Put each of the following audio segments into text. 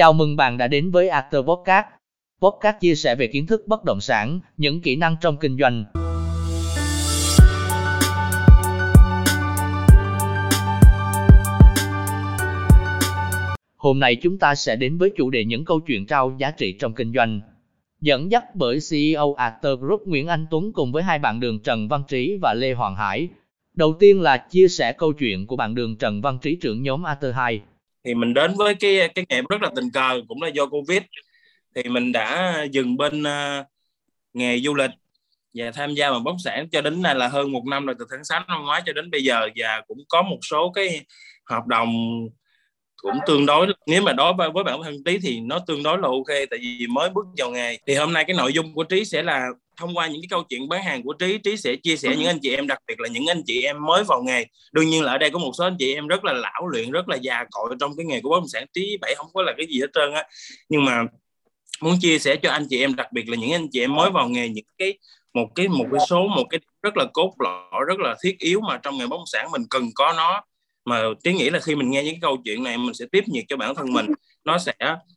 Chào mừng bạn đã đến với After Podcast. Podcast chia sẻ về kiến thức bất động sản, những kỹ năng trong kinh doanh. Hôm nay chúng ta sẽ đến với chủ đề những câu chuyện trao giá trị trong kinh doanh. Dẫn dắt bởi CEO Actor Group Nguyễn Anh Tuấn cùng với hai bạn đường Trần Văn Trí và Lê Hoàng Hải. Đầu tiên là chia sẻ câu chuyện của bạn đường Trần Văn Trí trưởng nhóm Actor 2 thì mình đến với cái cái nghề rất là tình cờ cũng là do covid. Thì mình đã dừng bên uh, nghề du lịch và tham gia vào bất sản cho đến nay là hơn một năm rồi từ tháng 6 năm ngoái cho đến bây giờ. Và cũng có một số cái hợp đồng cũng tương đối nếu mà đối với bản thân trí thì nó tương đối là ok, tại vì mới bước vào nghề. Thì hôm nay cái nội dung của trí sẽ là thông qua những cái câu chuyện bán hàng của trí trí sẽ chia sẻ những anh chị em, đặc biệt là những anh chị em mới vào nghề. Đương nhiên là ở đây có một số anh chị em rất là lão luyện, rất là già cội trong cái nghề của bất động sản. Trí bảy không có là cái gì hết trơn á. Nhưng mà muốn chia sẻ cho anh chị em, đặc biệt là những anh chị em mới vào nghề, những cái, một cái một cái số, một cái rất là cốt lõi, rất là thiết yếu mà trong nghề bất động sản mình cần có nó mà tiến nghĩ là khi mình nghe những cái câu chuyện này mình sẽ tiếp nhiệt cho bản thân mình. Nó sẽ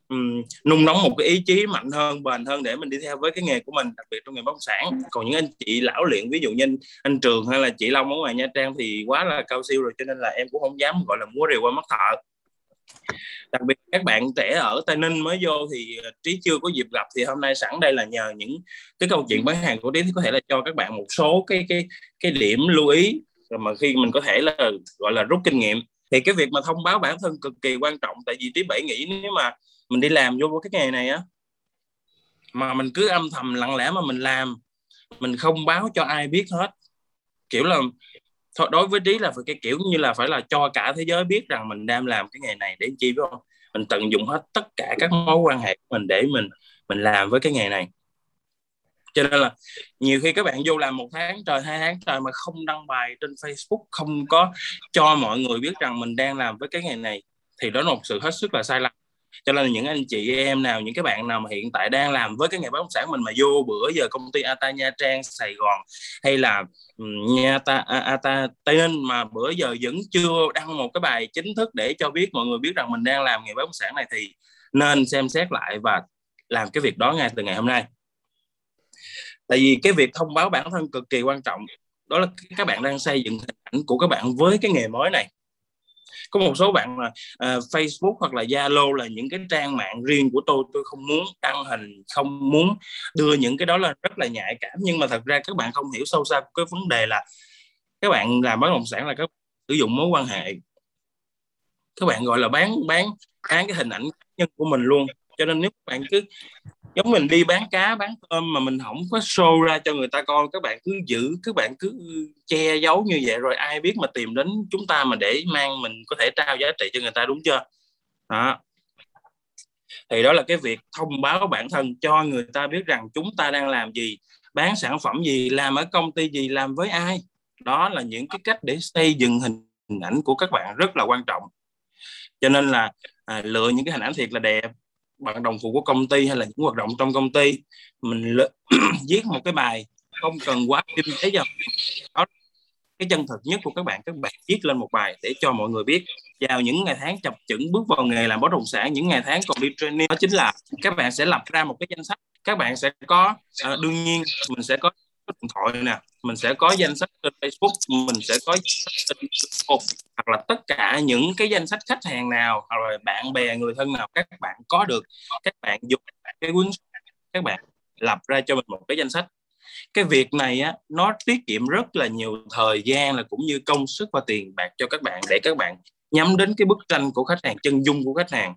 um, nung nóng một cái ý chí mạnh hơn bền hơn để mình đi theo với cái nghề của mình đặc biệt trong nghề bất động sản. Còn những anh chị lão luyện ví dụ như anh, anh trường hay là chị long ở ngoài nha trang thì quá là cao siêu rồi cho nên là em cũng không dám gọi là múa rìu qua mắt thợ. Đặc biệt các bạn trẻ ở tây ninh mới vô thì ờ, trí chưa có dịp gặp thì hôm nay sẵn đây là nhờ những cái câu chuyện bán hàng của trí thì có thể là cho các bạn một số cái cái cái điểm lưu ý mà khi mình có thể là, gọi là, rút kinh nghiệm, thì cái việc mà thông báo bản thân cực kỳ quan trọng. Tại vì tí bảy nghĩ nếu mà mình đi làm vô cái nghề này á, mà mình cứ âm thầm lặng lẽ mà mình làm, mình không báo cho ai biết hết. Kiểu là, thôi, đối với trí là phải cái kiểu như là phải là cho cả thế giới biết rằng mình đang làm cái nghề này để chi biết không? Mình tận dụng hết tất cả các mối quan hệ của mình để mình mình làm với cái nghề này cho nên là nhiều khi các bạn vô làm một tháng trời, hai tháng trời mà không đăng bài trên Facebook, không có cho mọi người biết rằng mình đang làm với cái nghề này, thì đó là một sự hết sức là sai lầm. Cho nên là những anh chị, em nào, những cái bạn nào mà hiện tại đang làm với cái nghề bất động sản mình mà vô bữa giờ công ty Ata Nha Trang, Sài Gòn hay là ừ, Nha Ta à, Ata Tây Ninh mà bữa giờ vẫn chưa đăng một cái bài chính thức để cho biết mọi người biết rằng mình đang làm nghề bất động sản này thì nên xem xét lại và làm cái việc đó ngay từ ngày hôm nay tại vì cái việc thông báo bản thân cực kỳ quan trọng. Đó là các bạn đang xây dựng hình ảnh của các bạn với cái nghề mới này. Có một số bạn là uh, Facebook hoặc là Zalo là những cái trang mạng riêng của tôi tôi không muốn đăng hình không muốn đưa những cái đó là rất là nhạy cảm. Nhưng mà thật ra các bạn không hiểu sâu xa cái vấn đề là các bạn làm bất động sản là các sử dụng mối quan hệ. Các bạn gọi là bán bán bán cái hình ảnh nhân của mình luôn. Cho nên nếu các bạn cứ giống mình đi bán cá bán tôm mà mình không có show ra cho người ta coi các bạn cứ giữ các bạn cứ che giấu như vậy rồi ai biết mà tìm đến chúng ta mà để mang mình có thể trao giá trị cho người ta đúng chưa? Đó. Thì đó là cái việc thông báo bản thân cho người ta biết rằng chúng ta đang làm gì bán sản phẩm gì làm ở công ty gì làm với ai. Đó là những cái cách để xây dựng hình ảnh của các bạn rất là quan trọng. Cho nên là à, lựa những cái hình ảnh thiệt là đẹp bạn đồng phụ của công ty hay là những hoạt động trong công ty mình viết một cái bài không cần quá kinh tế giờ đó cái chân thực nhất của các bạn. Các bạn viết lên một bài để cho mọi người biết. Vào những ngày tháng chập chững bước vào nghề làm bất động sản những ngày tháng còn đi training đó chính là các bạn sẽ lập ra một cái danh sách. Các bạn sẽ có uh, đương nhiên mình sẽ có điện thoại nè mình sẽ có danh sách trên Facebook mình sẽ có trên hoặc là tất cả những cái danh sách khách hàng nào, hoặc là bạn bè, người thân nào các bạn có được, các bạn dùng cái cuốn các bạn lập ra cho mình một cái danh sách. Cái việc này á, nó tiết kiệm rất là nhiều thời gian là cũng như công sức và tiền bạc cho các bạn để các bạn nhắm đến cái bức tranh của khách hàng, chân dung của khách hàng.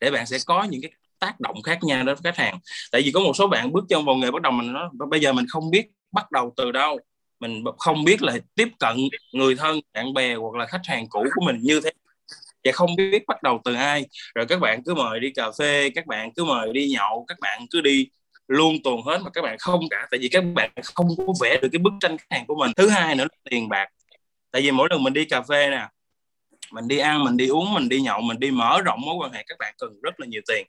Để bạn sẽ có những cái tác động khác nhau đến khách hàng. Tại vì có một số bạn bước chân vào nghề bắt đầu mình nói bây giờ mình không biết bắt đầu từ đâu mình không biết là tiếp cận người thân, bạn bè hoặc là khách hàng cũ của mình như thế và không biết bắt đầu từ ai. Rồi các bạn cứ mời đi cà phê, các bạn cứ mời đi nhậu, các bạn cứ đi luôn tuần hết mà các bạn không cả. Tại vì các bạn không có vẽ được cái bức tranh khách hàng của mình. Thứ hai nữa là tiền bạc. Tại vì mỗi lần mình đi cà phê nè, mình đi ăn, mình đi uống, mình đi nhậu, mình đi mở rộng mối quan hệ, các bạn cần rất là nhiều tiền.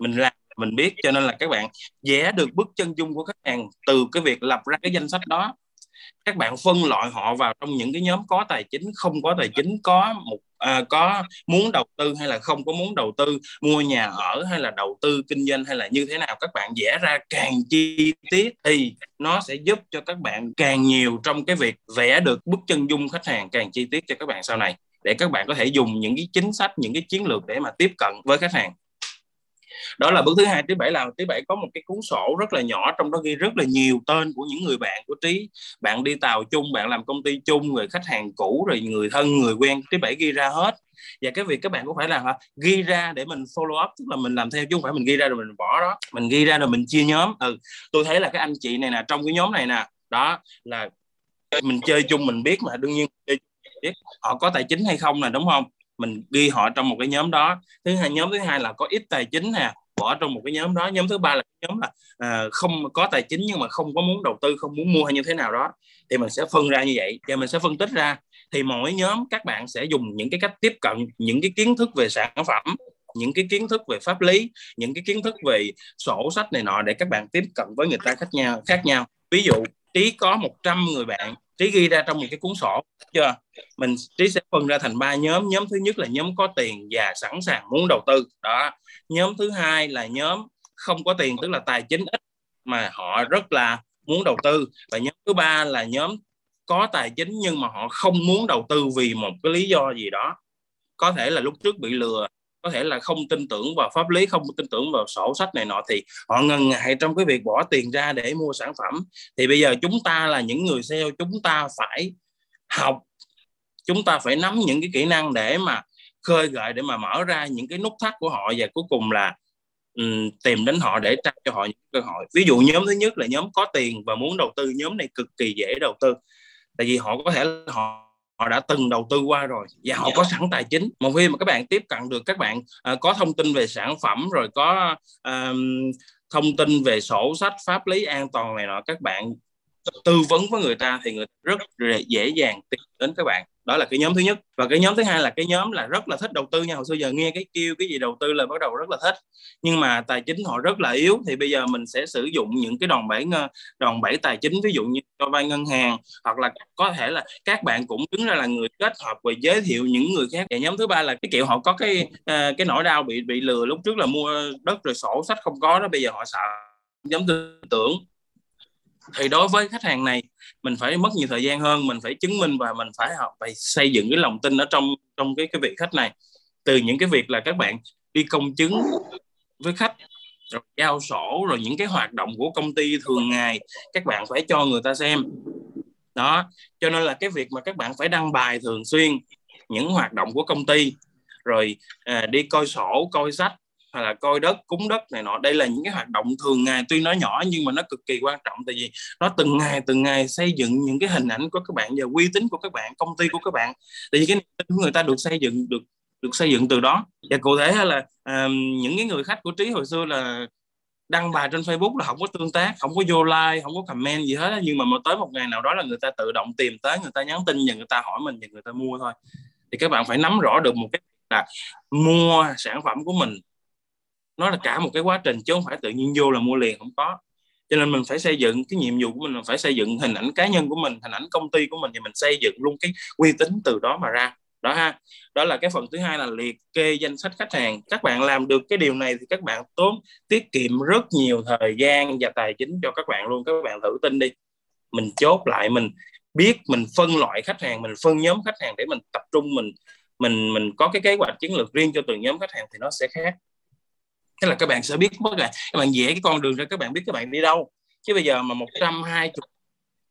Mình làm, mình biết cho nên là các bạn vẽ được bức chân dung của khách hàng từ cái việc lập ra cái danh sách đó các bạn phân loại họ vào trong những cái nhóm có tài chính không có tài chính có một à, có muốn đầu tư hay là không có muốn đầu tư mua nhà ở hay là đầu tư kinh doanh hay là như thế nào các bạn vẽ ra càng chi tiết thì nó sẽ giúp cho các bạn càng nhiều trong cái việc vẽ được bức chân dung khách hàng càng chi tiết cho các bạn sau này để các bạn có thể dùng những cái chính sách những cái chiến lược để mà tiếp cận với khách hàng đó là bước thứ hai. Thứ bảy là, thứ bảy có một cái cuốn sổ rất là nhỏ, trong đó ghi rất là nhiều tên của những người bạn của trí. Bạn đi tàu chung, bạn làm công ty chung người khách hàng cũ, rồi người thân, người quen. Thứ bảy ghi ra hết. Và cái việc các bạn cũng phải làm hả ghi ra để mình follow up, tức là mình làm theo chứ không phải mình ghi ra rồi mình bỏ đó. Mình ghi ra rồi mình chia nhóm. Ừ tôi thấy là cái anh chị này nè, trong cái nhóm này nè, đó là mình chơi chung mình biết mà đương nhiên biết. Họ có tài chính hay không là đúng không? Mình ghi họ trong một cái nhóm đó. Thứ hai nhóm thứ hai là có ít tài chính nè bỏ trong một cái nhóm đó. Nhóm thứ ba là nhóm là à, không có tài chính nhưng mà không có muốn đầu tư không muốn mua hay như thế nào đó. Thì mình sẽ phân ra như vậy. Và mình sẽ phân tích ra thì mỗi nhóm các bạn sẽ dùng những cái cách tiếp cận những cái kiến thức về sản phẩm những cái kiến thức về pháp lý những cái kiến thức về sổ sách này nọ để các bạn tiếp cận với người ta khác nhau khác nhau. Ví dụ trí có 100 người bạn trí ghi ra trong một cái cuốn sổ, chưa? Mình, trí sẽ phân ra thành ba nhóm. Nhóm thứ nhất là nhóm có tiền và sẵn sàng muốn đầu tư. Đó. Nhóm thứ hai là nhóm không có tiền, tức là tài chính ít, mà họ rất là muốn đầu tư. Và nhóm thứ ba là nhóm có tài chính nhưng mà họ không muốn đầu tư vì một cái lý do gì đó. Có thể là lúc trước bị lừa có thể là không tin tưởng vào pháp lý không tin tưởng vào sổ sách này nọ thì họ ngần ngại trong cái việc bỏ tiền ra để mua sản phẩm. Thì bây giờ chúng ta là những người sale chúng ta phải học chúng ta phải nắm những cái kỹ năng để mà khơi gợi để mà mở ra những cái nút thắt của họ và cuối cùng là um, tìm đến họ để trao cho họ những cơ hội. Ví dụ nhóm thứ nhất là nhóm có tiền và muốn đầu tư nhóm này cực kỳ dễ đầu tư. Tại vì họ có thể họ họ đã từng đầu tư qua rồi và họ yeah. có sẵn tài chính một khi mà các bạn tiếp cận được các bạn uh, có thông tin về sản phẩm rồi có uh, thông tin về sổ sách pháp lý an toàn này nọ các bạn tư vấn với người ta thì người rất dễ dàng tìm đến các bạn đó là cái nhóm thứ nhất. Và cái nhóm thứ hai là cái nhóm là rất là thích đầu tư nha. Hồi xưa giờ nghe cái kêu cái gì đầu tư là bắt đầu rất là thích. Nhưng mà tài chính họ rất là yếu. Thì bây giờ mình sẽ sử dụng những cái đòn bẩy ờ, đòn bẩy tài chính, ví dụ như cho vay ngân hàng, hoặc là có thể là các bạn cũng đứng ra là người kết hợp và giới thiệu những người khác. Và nhóm thứ ba là cái kiểu họ có cái ờ, cái nỗi đau bị bị lừa lúc trước là mua đất rồi sổ sách không có đó. Bây giờ họ sợ nhóm tư tưởng thì đối với khách hàng này mình phải mất nhiều thời gian hơn mình phải chứng minh và mình phải học phải xây dựng cái lòng tin ở trong trong cái cái vị khách này. Từ những cái việc là các bạn đi công chứng với khách rồi giao sổ rồi những cái hoạt động của công ty thường ngày các bạn phải cho người ta xem. Đó cho nên là cái việc mà các bạn phải đăng bài thường xuyên những hoạt động của công ty rồi à, đi coi sổ coi sách hay là coi đất cúng đất này nọ. Đây là những cái hoạt động thường ngày. Tuy nó nhỏ nhưng mà nó cực kỳ quan trọng tại vì nó từng ngày từng ngày xây dựng những cái hình ảnh của các bạn và uy tín của các bạn công ty của các bạn. Tại vì cái niềm tin của người ta được xây dựng được được xây dựng từ đó. Và cụ thể là um, những cái người khách của trí hồi xưa là đăng bài trên Facebook là không có tương tác không có vô like không có comment gì hết nhưng mà mà tới một ngày nào đó là người ta tự động tìm tới người ta nhắn tin và người ta hỏi mình và người ta mua thôi. Thì các bạn phải nắm rõ được một cái là mua sản phẩm của mình nó là cả một cái quá trình chứ không phải tự nhiên vô là mua liền, không có. Cho nên mình phải xây dựng cái nhiệm vụ của mình là phải xây dựng hình ảnh cá nhân của mình, hình ảnh công ty của mình, thì mình xây dựng luôn cái uy tín từ đó mà ra. Đó ha. Đó là cái phần thứ hai là liệt kê danh sách khách hàng. Các bạn làm được cái điều này thì các bạn tốn, tiết kiệm rất nhiều thời gian và tài chính cho các bạn luôn. Các bạn thử tin đi. Mình chốt lại, mình biết, mình phân loại khách hàng, mình phân nhóm khách hàng để mình tập trung, mình mình mình có cái kế hoạch chiến lược riêng cho từng nhóm khách hàng thì nó sẽ khác tức là các bạn sẽ biết mất là các bạn vẽ cái con đường ra các bạn biết các bạn đi đâu. Chứ bây giờ mà một trăm hai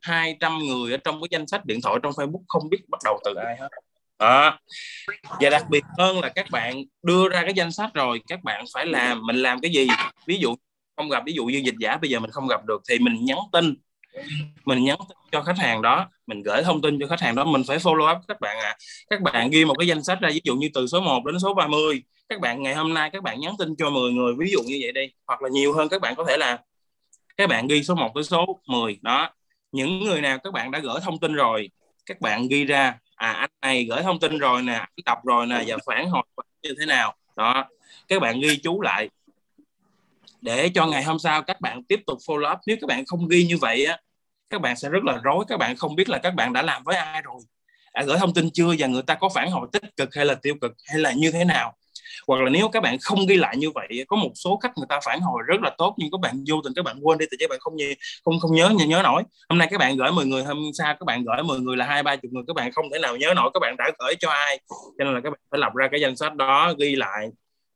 hai trăm người ở trong cái danh sách điện thoại trong Facebook không biết bắt đầu từ ai hết. À, và đặc biệt hơn là các bạn đưa ra cái danh sách rồi các bạn phải làm mình làm cái gì? Ví dụ không gặp ví dụ như dịch giả bây giờ mình không gặp được thì mình nhắn tin mình nhắn tin cho khách hàng đó, mình gửi thông tin cho khách hàng đó, mình phải follow up các bạn à các bạn ghi một cái danh sách ra, ví dụ như từ số 1 đến số 30 các bạn ngày hôm nay các bạn nhắn tin cho 10 người, ví dụ như vậy đi, hoặc là nhiều hơn các bạn có thể là các bạn ghi số 1 tới số 10 đó. Những người nào các bạn đã gửi thông tin rồi, các bạn ghi ra à anh này gửi thông tin rồi nè, anh đọc rồi nè và phản hồi như thế nào? Đó. Các bạn ghi chú lại để cho ngày hôm sau các bạn tiếp tục follow up nếu các bạn không ghi như vậy á các bạn sẽ rất là rối các bạn không biết là các bạn đã làm với ai rồi đã gửi thông tin chưa và người ta có phản hồi tích cực hay là tiêu cực hay là như thế nào hoặc là nếu các bạn không ghi lại như vậy có một số khách người ta phản hồi rất là tốt nhưng các bạn vô tình các bạn quên đi thì các bạn không nhớ không không nhớ nhớ, nhớ nổi hôm nay các bạn gửi 10 người hôm sau các bạn gửi 10 người là hai ba chục người các bạn không thể nào nhớ nổi các bạn đã gửi cho ai cho nên là các bạn phải lập ra cái danh sách đó ghi lại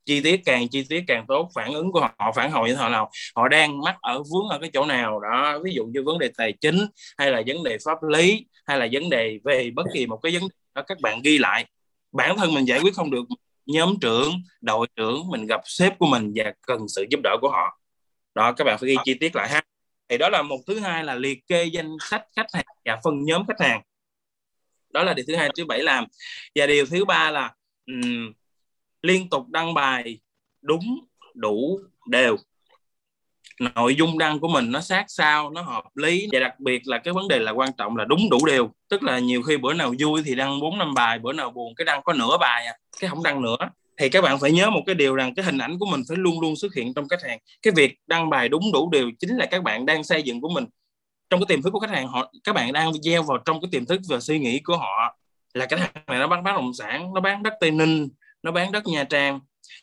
chi tiết càng chi tiết càng tốt phản ứng của họ phản hồi như thế nào họ đang mắc ở vướng ở cái chỗ nào. Đó ví dụ như vấn đề tài chính hay là vấn đề pháp lý hay là vấn đề về bất kỳ một cái vấn đề đó các bạn ghi lại. Bản thân mình giải quyết không được nhóm trưởng đội trưởng mình gặp sếp của mình và cần sự giúp đỡ của họ. Đó các bạn phải ghi chi tiết lại ha. Thì đó là một thứ hai là liệt kê danh sách khách hàng và phân nhóm khách hàng. Đó là điều thứ hai thứ bảy làm. Và điều thứ ba là um, liên tục đăng bài đúng đủ đều. Nội dung đăng của mình nó sát sao, nó hợp lý. Và đặc biệt là cái vấn đề là quan trọng là đúng đủ đều. Tức là nhiều khi bữa nào vui thì đăng bốn năm bài, bữa nào buồn cái đăng có nửa bài à cái không đăng nữa. Thì các bạn phải nhớ một cái điều rằng cái hình ảnh của mình phải luôn luôn xuất hiện trong khách hàng. Cái việc đăng bài đúng đủ đều chính là các bạn đang xây dựng của mình. Trong cái tiềm thức của khách hàng, họ, các bạn đang gieo vào trong cái tiềm thức và suy nghĩ của họ. Là cái hàng này nó bán bất động sản, nó bán đất tây ninh nó bán đất nha trang.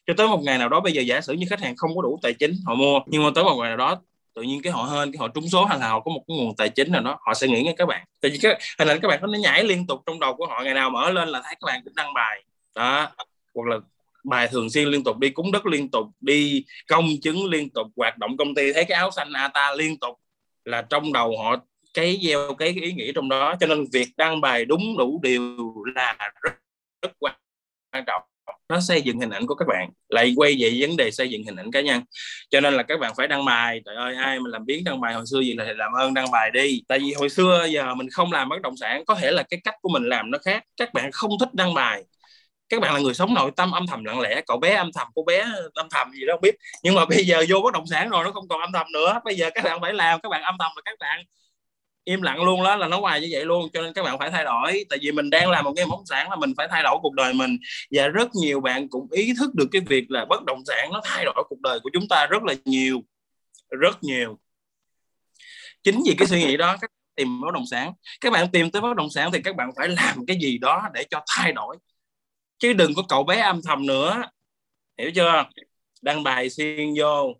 Cho tới một ngày nào đó bây giờ giả sử như khách hàng không có đủ tài chính họ mua. Nhưng mà tới một ngày nào đó tự nhiên cái họ hơn cái họ trúng số hay là họ có một cái nguồn tài chính nào đó họ sẽ nghĩ ngay các bạn. Tại vì cái hình ảnh các bạn có nó nhảy liên tục trong đầu của họ ngày nào mở lên là thấy các bạn cũng đăng bài. Đó. Hoặc là bài thường xuyên liên tục đi cúng đất liên tục đi công chứng liên tục hoạt động công ty thấy cái áo xanh ata liên tục là trong đầu họ cái gieo cái ý nghĩ trong đó. Cho nên việc đăng bài đúng đủ điều là rất, rất quan trọng nó xây dựng hình ảnh của các bạn. Lại quay về vấn đề xây dựng hình ảnh cá nhân. Cho nên là các bạn phải đăng bài. Trời ơi, ai mà làm biến đăng bài hồi xưa gì là làm ơn đăng bài đi. Tại vì hồi xưa giờ mình không làm bất động sản, có thể là cái cách của mình làm nó khác. Các bạn không thích đăng bài. Các bạn là người sống nội tâm âm thầm lặng lẽ. Cậu bé âm thầm, cô bé âm thầm gì đó không biết. Nhưng mà bây giờ vô bất động sản rồi, nó không còn âm thầm nữa. Bây giờ các bạn phải làm, các bạn âm thầm là các bạn im lặng luôn đó, là nó hoài như vậy luôn, cho nên các bạn phải thay đổi. Tại vì mình đang làm một cái bất động sản là mình phải thay đổi cuộc đời mình. Và rất nhiều bạn cũng ý thức được cái việc là bất động sản nó thay đổi cuộc đời của chúng ta rất là nhiều, rất nhiều. Chính vì cái suy nghĩ đó, các tìm bất động sản. Các bạn tìm tới bất động sản thì các bạn phải làm cái gì đó để cho thay đổi. Chứ đừng có cậu bé âm thầm nữa. Hiểu chưa? Đăng bài xuyên vô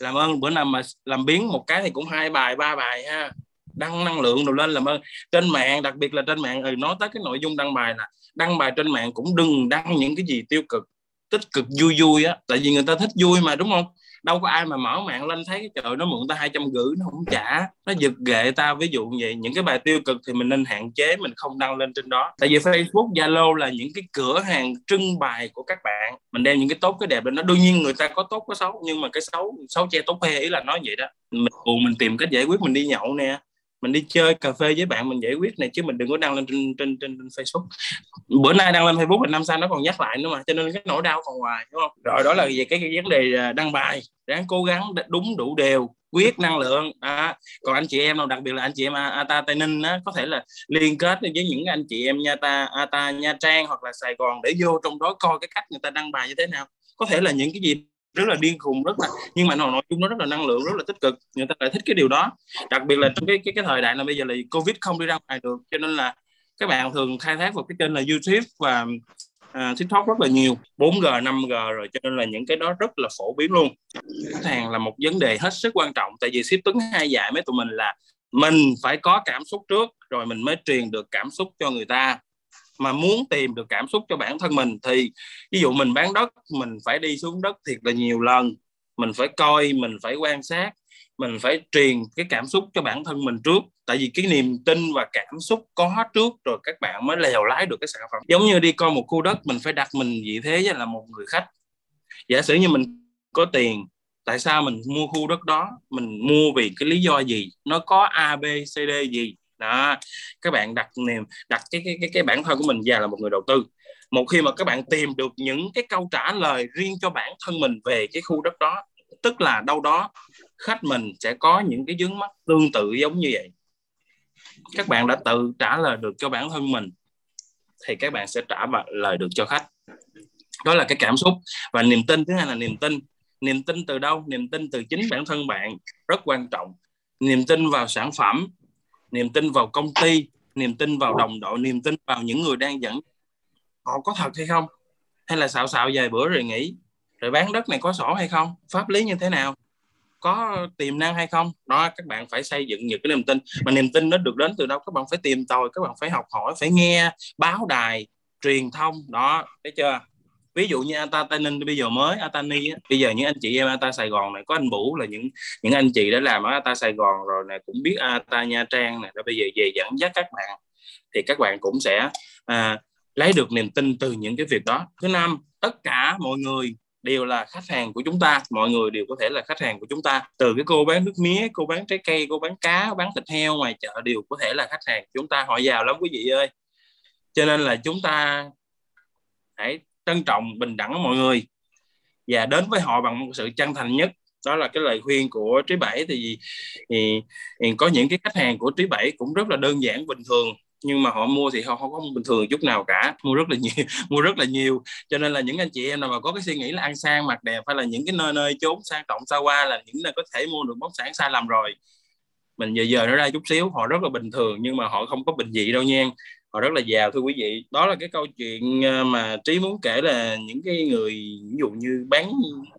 làm ơn bữa nào mà làm biến một cái thì cũng hai bài ba bài ha. Đăng năng lượng đồ lên làm ơn. Trên mạng đặc biệt là trên mạng ừ, nói tới cái nội dung đăng bài là đăng bài trên mạng cũng đừng đăng những cái gì tiêu cực tích cực vui vui á. Tại vì người ta thích vui mà đúng không? Đâu có ai mà mở mạng lên thấy cái trời nó mượn ta hai trăm gửi, nó không trả. Nó giật ghệ ta. Ví dụ như vậy, những cái bài tiêu cực thì mình nên hạn chế, mình không đăng lên trên đó. Tại vì Facebook, Zalo là những cái cửa hàng trưng bày của các bạn. Mình đem những cái tốt, cái đẹp lên nó đương nhiên người ta có tốt, có xấu, nhưng mà cái xấu xấu che tốt khoe ý là nói vậy đó. Mình buồn, mình tìm cách giải quyết, mình đi nhậu nè mình đi chơi cà phê với bạn mình giải quyết này chứ mình đừng có đăng lên trên trên trên, trên Facebook. Bữa nay đăng lên Facebook mình năm sau nó còn nhắc lại nữa mà cho nên cái nỗi đau còn hoài đúng không? Rồi đó là về cái, cái vấn đề à, đăng bài. Ráng cố gắng đúng đủ đều quyết năng lượng à, còn anh chị em nào đặc biệt là anh chị em Ata Tây Ninh á, có thể là liên kết với những anh chị em Nha Ta Ata Nha Trang hoặc là Sài Gòn để vô trong đó coi cái cách người ta đăng bài như thế nào. Có thể là những cái gì rất là điên khùng rất là nhưng mà nội dung nó rất là năng lượng rất là tích cực người ta lại thích cái điều đó. Đặc biệt là trong cái cái cái thời đại là bây giờ là covid không đi ra ngoài được cho nên là các bạn thường khai thác vào cái kênh là youtube và uh, tiktok rất là nhiều 4g 5g rồi cho nên là những cái đó rất là phổ biến luôn. Khách hàng là một vấn đề hết sức quan trọng tại vì ship tuấn hai dạy mấy tụi mình là mình phải có cảm xúc trước rồi mình mới truyền được cảm xúc cho người ta mà muốn tìm được cảm xúc cho bản thân mình thì ví dụ mình bán đất, mình phải đi xuống đất thiệt là nhiều lần. Mình phải coi, mình phải quan sát, mình phải truyền cái cảm xúc cho bản thân mình trước. Tại vì cái niềm tin và cảm xúc có trước rồi các bạn mới lèo lái được cái sản phẩm. Giống như đi coi một khu đất, mình phải đặt mình vị thế như là một người khách. Giả sử như mình có tiền, tại sao mình mua khu đất đó? Mình mua vì cái lý do gì? Nó có a, b, c, d gì? Đó các bạn đặt niềm đặt cái cái cái, cái bản thân của mình vào là một người đầu tư. Một khi mà các bạn tìm được những cái câu trả lời riêng cho bản thân mình về cái khu đất đó tức là đâu đó khách mình sẽ có những cái vướng mắt tương tự giống như vậy. Các bạn đã tự trả lời được cho bản thân mình thì các bạn sẽ trả lời được cho khách. Đó là cái cảm xúc. Và niềm tin thứ hai là niềm tin. Niềm tin từ đâu? Niềm tin từ chính bản thân bạn. Rất quan trọng. Niềm tin vào sản phẩm niềm tin vào công ty, niềm tin vào đồng đội, niềm tin vào những người đang dẫn. Họ có thật hay không? Hay là xạo xạo vài bữa rồi nghỉ? Rồi bán đất này có sổ hay không? Pháp lý như thế nào? Có tiềm năng hay không? Đó, các bạn phải xây dựng những cái niềm tin. Mà niềm tin nó được đến từ đâu? Các bạn phải tìm tòi, các bạn phải học hỏi, phải nghe báo đài, truyền thông. Đó, thấy chưa? Ví dụ như Ata Tây Ninh bây giờ mới Atani bây giờ những anh chị em Ata Sài Gòn này có anh Bủ là những những anh chị đã làm ở Ata Sài Gòn rồi này cũng biết Ata Nha Trang này rồi bây giờ về dẫn dắt các bạn thì các bạn cũng sẽ à, lấy được niềm tin từ những cái việc đó. Thứ năm tất cả mọi người đều là khách hàng của chúng ta mọi người đều có thể là khách hàng của chúng ta. Từ cái cô bán nước mía cô bán trái cây cô bán cá bán thịt heo ngoài chợ đều có thể là khách hàng của chúng ta. Họ giàu lắm quý vị ơi. Cho nên là chúng ta hãy trân trọng bình đẳng mọi người. Và đến với họ bằng một sự chân thành nhất. Đó là cái lời khuyên của trí bảy. Thì, thì, thì có những cái khách hàng của trí bảy cũng rất là đơn giản bình thường. Nhưng mà họ mua thì họ không có bình thường chút nào cả. Mua rất là nhiều mua rất là nhiều. Cho nên là những anh chị em nào mà có cái suy nghĩ là ăn sang mặc đẹp hay là những cái nơi nơi trốn sang trọng xa qua là những nơi có thể mua được bóng sản sai lầm rồi. Mình giờ giờ nó ra chút xíu họ rất là bình thường. Nhưng mà họ không có bình dị đâu nha họ rất là giàu, thưa quý vị. Đó là cái câu chuyện ờ, mà trí muốn kể là những cái người, ví dụ như bán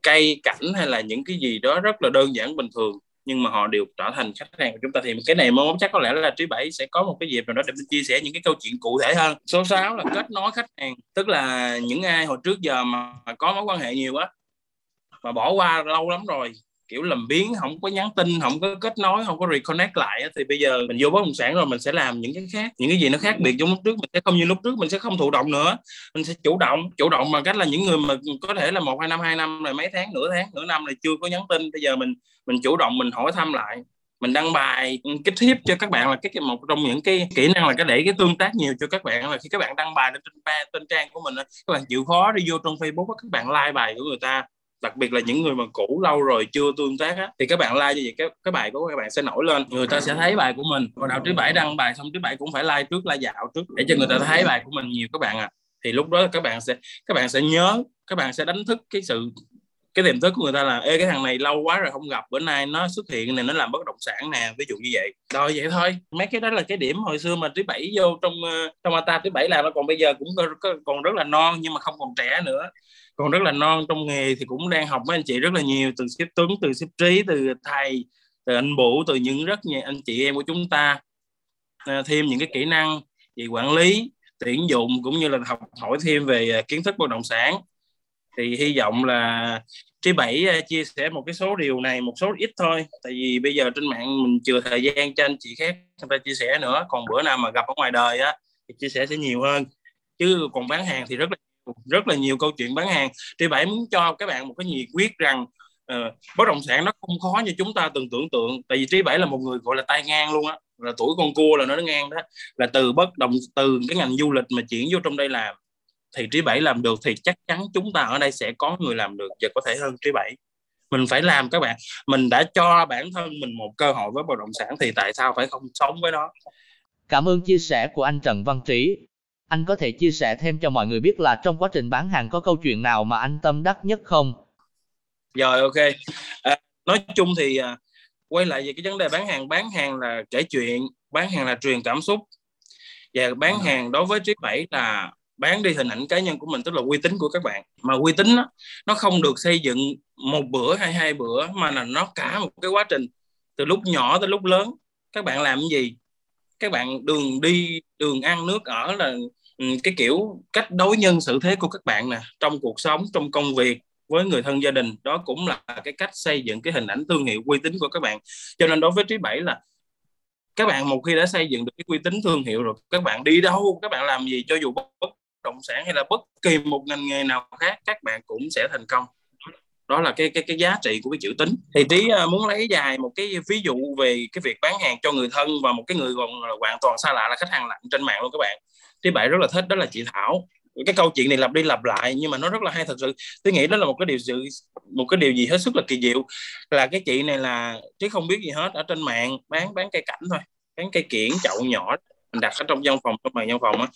cây, cảnh hay là những cái gì đó rất là đơn giản, bình thường, nhưng mà họ đều trở thành khách hàng của chúng ta. Thì cái này mong chắc có lẽ là trí bảy sẽ có một cái dịp nào đó để mình chia sẻ những cái câu chuyện cụ thể hơn. Số 6 là kết nối khách hàng, tức là những ai hồi trước giờ mà có mối quan hệ nhiều á, mà bỏ qua lâu lắm rồi kiểu làm biến không có nhắn tin không có kết nối không có reconnect lại thì bây giờ mình vô bất động sản rồi mình sẽ làm những cái khác những cái gì nó khác biệt trong lúc trước mình sẽ không như lúc trước mình sẽ không thụ động nữa. Mình sẽ chủ động chủ động bằng cách là những người mà có thể là một hai năm hai năm rồi mấy tháng nửa tháng nửa năm là chưa có nhắn tin bây giờ mình mình chủ động mình hỏi thăm lại. Mình đăng bài cái tip cho các bạn là cái một trong những cái kỹ năng là cái để cái tương tác nhiều cho các bạn là khi các bạn đăng bài lên trên, trên trang của mình các bạn chịu khó đi vô trong Facebook các bạn like bài của người ta đặc biệt là những người mà cũ lâu rồi chưa tương tác á, thì các bạn like như vậy, cái cái bài của các bạn sẽ nổi lên. Người ta sẽ thấy bài của mình. Còn đạo trí bảy đăng bài xong trí bảy cũng phải like trước, like dạo trước để cho người ta thấy bài của mình nhiều các bạn à thì lúc đó các bạn sẽ, các bạn sẽ nhớ, các bạn sẽ đánh thức cái sự, cái tiềm thức của người ta là, ê, cái thằng này lâu quá rồi không gặp, bữa nay nó xuất hiện này, nó làm bất động sản nè, ví dụ như vậy. Rồi vậy thôi. Mấy cái đó là cái điểm hồi xưa mà thứ bảy vô trong ờ, trong ata thứ bảy làm nó còn bây giờ cũng còn rất là non nhưng mà không còn trẻ nữa còn rất là non trong nghề thì cũng đang học với anh chị rất là nhiều từ xếp tuấn từ xếp trí từ thầy từ anh vũ từ những rất nhiều anh chị em của chúng ta. À, thêm những cái kỹ năng về quản lý tuyển dụng cũng như là học hỏi thêm về à, kiến thức bất động sản. Thì hy vọng là trí bảy à, chia sẻ một cái số điều này một số ít thôi. Tại vì bây giờ trên mạng mình chừa thời gian cho anh chị khác người ta chia sẻ nữa. Còn bữa nào mà gặp ở ngoài đời á thì chia sẻ sẽ nhiều hơn. Chứ còn bán hàng thì rất là rất là nhiều câu chuyện bán hàng. Thì bảy muốn cho các bạn một cái nhiệt quyết rằng uh, bất động sản nó không khó như chúng ta từng tưởng tượng. Tại vì trí bảy là một người gọi là tay ngang luôn á là tuổi con cua là nó ngang đó. Là từ bất động từ cái ngành du lịch mà chuyển vô trong đây làm thì trí bảy làm được thì chắc chắn chúng ta ở đây sẽ có người làm được và có thể hơn trí bảy. Mình phải làm các bạn. Mình đã cho bản thân mình một cơ hội với bất động sản thì tại sao phải không sống với nó? Cảm ơn chia sẻ của anh Trần Văn Trí anh có thể chia sẻ thêm cho mọi người biết là trong quá trình bán hàng có câu chuyện nào mà anh tâm đắc nhất không? Rồi ok. À, nói chung thì à, quay lại về cái vấn đề bán hàng, bán hàng là kể chuyện, bán hàng là truyền cảm xúc. Và bán ừ. hàng đối với trí bảy là bán đi hình ảnh cá nhân của mình tức là uy tín của các bạn mà uy tín đó, nó không được xây dựng một bữa hay hai bữa mà là nó cả một cái quá trình từ lúc nhỏ tới lúc lớn các bạn làm cái gì các bạn đường đi đường ăn nước ở là Ừ, cái kiểu cách đối nhân xử thế của các bạn nè, trong cuộc sống, trong công việc với người thân gia đình, đó cũng là cái cách xây dựng cái hình ảnh thương hiệu uy tín của các bạn. Cho nên đối với trí bảy là các bạn một khi đã xây dựng được cái uy tín thương hiệu rồi, các bạn đi đâu, các bạn làm gì cho dù bất động sản hay là bất kỳ một ngành nghề nào khác, các bạn cũng sẽ thành công. Đó là cái cái cái giá trị của cái chữ tính thì tí à, muốn lấy dài một cái ví dụ về cái việc bán hàng cho người thân và một cái người còn hoàn toàn xa lạ là khách hàng lạnh trên mạng luôn các bạn tí bảy rất là thích, đó là chị Thảo. Cái câu chuyện này lặp đi lặp lại nhưng mà nó rất là hay, thật sự. Tôi nghĩ đó là một cái điều sự, một cái điều gì hết sức là kỳ diệu. Là cái chị này là, chứ không biết gì hết, ở trên mạng, bán bán cây cảnh thôi, bán cây kiển, chậu nhỏ, mình đặt ở trong văn phòng, trong bàn văn phòng á.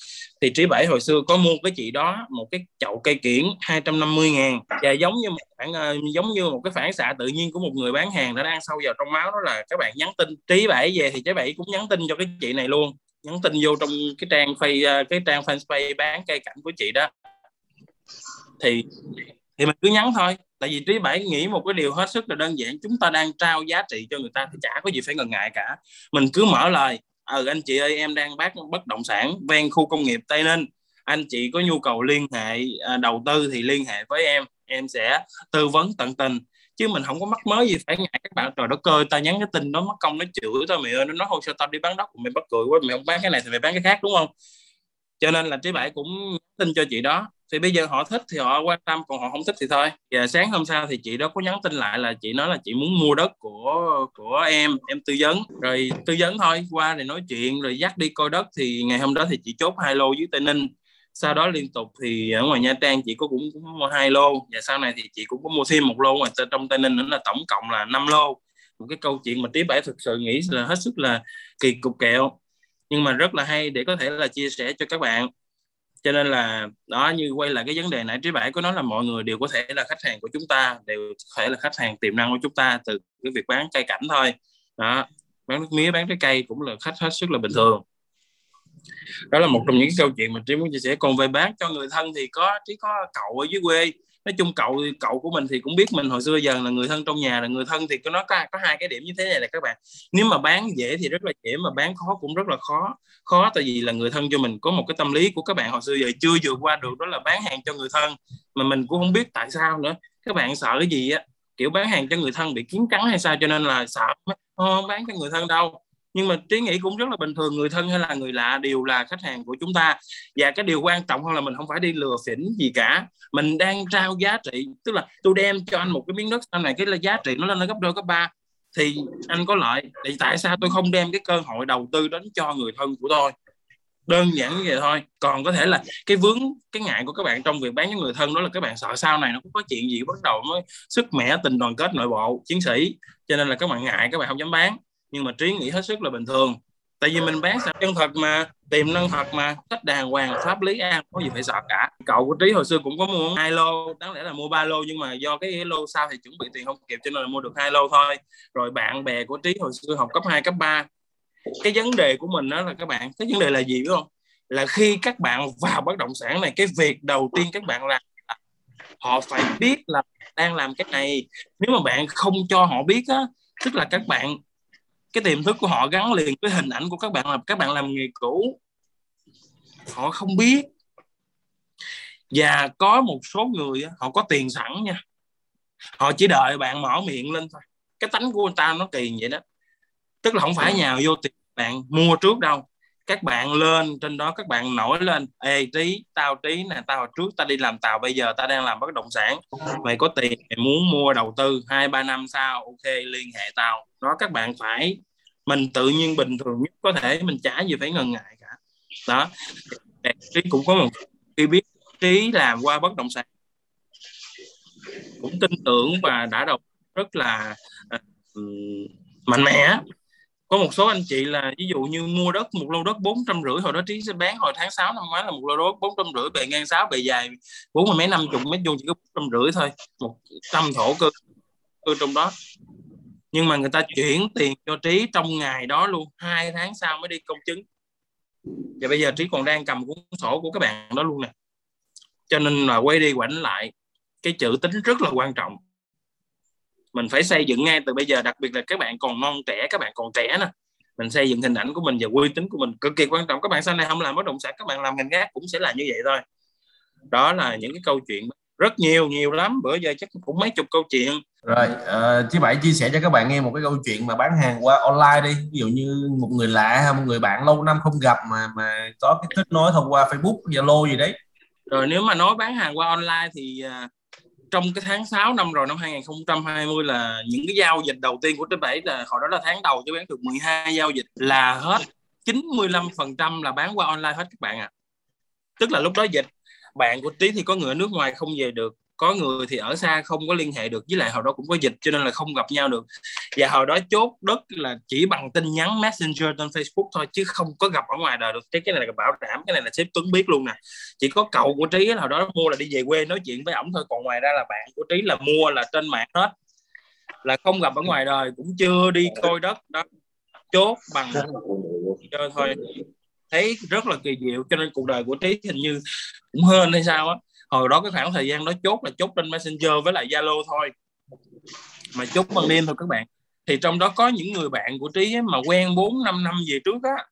Thì trí bảy hồi xưa có mua cái chị đó, một cái chậu cây kiển 250 ngàn. Và giống như một phản ờ, giống như một cái phản xạ tự nhiên của một người bán hàng đã đang sâu vào trong máu, đó là các bạn nhắn tin. Trí bảy về thì trí bảy cũng nhắn tin cho cái chị này luôn nhắn tin vô trong cái trang face à, cái trang fanpage bán cây cảnh của chị đó. Thì thì mình cứ nhắn thôi. Tại vì trí bảy nghĩ một cái điều hết sức là đơn giản. Chúng ta đang trao giá trị cho người ta thì chả có gì phải ngần ngại cả. Mình cứ mở lời ừ anh chị ơi, em đang bán bất động sản ven khu công nghiệp tây ninh. Anh chị có nhu cầu liên hệ à, đầu tư thì liên hệ với em. Em sẽ tư vấn tận tình chứ mình không có mắc mới gì phải ngại các bạn. Trời đất ơi, tao nhắn cái tin đó, mất công nó chửi tao, mày ơi, nó nói thôi sao tao đi bán đất, mày bắt cười quá, mày không bán cái này thì mày bán cái khác, đúng không? Cho nên là trí bảy cũng tin cho chị đó. Thì bây giờ họ thích thì họ quan tâm, còn họ không thích thì thôi. Và sáng hôm sau thì chị đó có nhắn tin lại là chị nói là chị muốn mua đất của của em em tư vấn. Rồi tư vấn thôi, qua thì nói chuyện, rồi dắt đi coi đất thì ngày hôm đó thì chị chốt hai lô dưới tây ninh sau đó liên tục thì ở ngoài Nha Trang chị có cũng, cũng mua hai lô. Và sau này thì chị cũng có mua thêm một lô. Ngoài trong Tây Ninh nữa là tổng cộng là 5 lô. Một cái câu chuyện mà trí bảy thực sự nghĩ là hết sức là kỳ cục kẹo. Nhưng mà rất là hay để có thể là chia sẻ cho các bạn. Cho nên là đó như quay lại cái vấn đề nãy trí bảy có nói là mọi người đều có thể là khách hàng của chúng ta đều có thể là khách hàng tiềm năng của chúng ta từ cái việc bán cây cảnh thôi. Đó bán nước mía bán trái cây cũng là khách hết sức là bình thường đó là một trong những cái câu chuyện mà trí muốn chia sẻ. Còn về bán cho người thân thì có trí có cậu ở dưới quê. Nói chung cậu cậu của mình thì cũng biết mình hồi xưa giờ là người thân trong nhà là người thân thì có nó có, có hai cái điểm như thế này là các bạn. Nếu mà bán dễ thì rất là dễ mà bán khó cũng rất là khó. Khó tại vì là người thân cho mình có một cái tâm lý của các bạn hồi xưa giờ chưa vượt qua được đó là bán hàng cho người thân. Mà mình cũng không biết tại sao nữa. Các bạn sợ cái gì á? Kiểu bán hàng cho người thân bị kiến cắn hay sao cho nên là sợ. Không bán cho người thân đâu? Nhưng mà trí nghĩ cũng rất là bình thường, người thân hay là người lạ đều là khách hàng của chúng ta. Và cái điều quan trọng hơn là mình không phải đi lừa phỉnh gì cả. Mình đang trao giá trị, tức là tôi đem cho anh một cái miếng đất sau này cái là giá trị nó lên gấp đôi, gấp ba. Thì anh có lợi, thì tại sao tôi không đem cái cơ hội đầu tư đến cho người thân của tôi? Đơn giản như vậy thôi. Còn có thể là cái vướng, cái ngại của các bạn trong việc bán với người thân đó là các bạn sợ sau này nó có chuyện gì bắt đầu mới sức mẻ, tình đoàn kết nội bộ, chiến sĩ. Cho nên là các bạn ngại, các bạn không dám bán nhưng mà trí nghĩ hết sức là bình thường. Tại vì mình bán sản chân thật mà tiềm năng thật mà cách đàng hoàng pháp lý an có gì phải sợ cả. Cậu của trí hồi xưa cũng có mua hai lô đáng lẽ là mua ba lô nhưng mà do cái lô sau thì chuẩn bị tiền không kịp cho nên là mua được hai lô thôi. Rồi bạn bè của trí hồi xưa học cấp 2, cấp 3 cái vấn đề của mình đó là các bạn cái vấn đề là gì biết không? Là khi các bạn vào bất động sản này cái việc đầu tiên các bạn làm họ phải biết là đang làm cái này. Nếu mà bạn không cho họ biết á tức là các bạn cái tiềm thức của họ gắn liền với hình ảnh của các bạn là các bạn làm nghề cũ. Họ không biết. Và có một số người họ có tiền sẵn nha. Họ chỉ đợi bạn mở miệng lên thôi. Cái tánh của người ta nó kỳ vậy đó. Tức là không phải nhào vô tiền bạn mua trước đâu các bạn lên trên đó các bạn nổi lên ê trí tao trí nè tao hồi trước tao đi làm tàu bây giờ tao đang làm bất động sản. Mày có tiền mày muốn mua đầu tư hai ba năm sau ok liên hệ tao. Đó các bạn phải mình tự nhiên bình thường nhất có thể mình chả gì phải ngần ngại cả. Đó. Trí cũng có một khi biết trí làm qua bất động sản cũng tin tưởng và đã đầu rất là uh, mạnh mẽ có một số anh chị là ví dụ như mua đất, một lô đất bốn trăm rưỡi, hồi đó trí sẽ bán, hồi tháng 6 năm ngoái là một lô đất bốn trăm rưỡi, bề ngang sáu, bề dài bốn mươi mấy, năm chục mét vuông, chỉ có bốn trăm rưỡi thôi, một trăm thổ cơ cơ trong đó. Nhưng mà người ta chuyển tiền cho trí trong ngày đó luôn, hai tháng sau mới đi công chứng. Và bây giờ trí còn đang cầm cuốn sổ của các bạn đó luôn nè. Cho nên là quay đi quảnh lại, cái chữ tính rất là quan trọng mình phải xây dựng ngay từ bây giờ đặc biệt là các bạn còn non trẻ các bạn còn trẻ nè mình xây dựng hình ảnh của mình và uy tín của mình cực kỳ quan trọng. Các bạn sau này không làm bất động sản các bạn làm ngành khác cũng sẽ là như vậy thôi. Đó là những cái câu chuyện rất nhiều nhiều lắm. Bữa giờ chắc cũng mấy chục câu chuyện. Rồi uh, chị bảy chia sẻ cho các bạn nghe một cái câu chuyện mà bán hàng qua online đi. Ví dụ như một người lạ hay một người bạn lâu năm không gặp mà mà có cái kết nối thông qua Facebook Zalo gì đấy. Rồi nếu mà nói bán hàng qua online thì uh, trong cái tháng 6 năm rồi, năm 2020 là những cái giao dịch đầu tiên của trên Bảy là hồi đó là tháng đầu cho bán được 12 giao dịch là hết 95% là bán qua online hết các bạn ạ. À. Tức là lúc đó dịch, bạn của Trí thì có người ở nước ngoài không về được có người thì ở xa không có liên hệ được, với lại hồi đó cũng có dịch cho nên là không gặp nhau được. Và hồi đó chốt đất là chỉ bằng tin nhắn messenger trên facebook thôi, chứ không có gặp ở ngoài đời được. Cái này là bảo đảm, cái này là sếp tuấn biết luôn nè. Chỉ có cậu của trí hồi đó mua là đi về quê nói chuyện với ổng thôi, còn ngoài ra là bạn của trí là mua là trên mạng hết. Là không gặp ở ngoài đời, cũng chưa đi coi đất, đó. Chốt bằng chơi thôi. Thấy rất là kỳ diệu, cho nên cuộc đời của trí hình như cũng hơn hay sao á hồi đó cái khoảng thời gian đó chốt là chốt trên messenger với lại zalo thôi. Mà chốt bằng đêm thôi các bạn. Thì trong đó có những người bạn của trí mà quen 4 năm năm về trước á.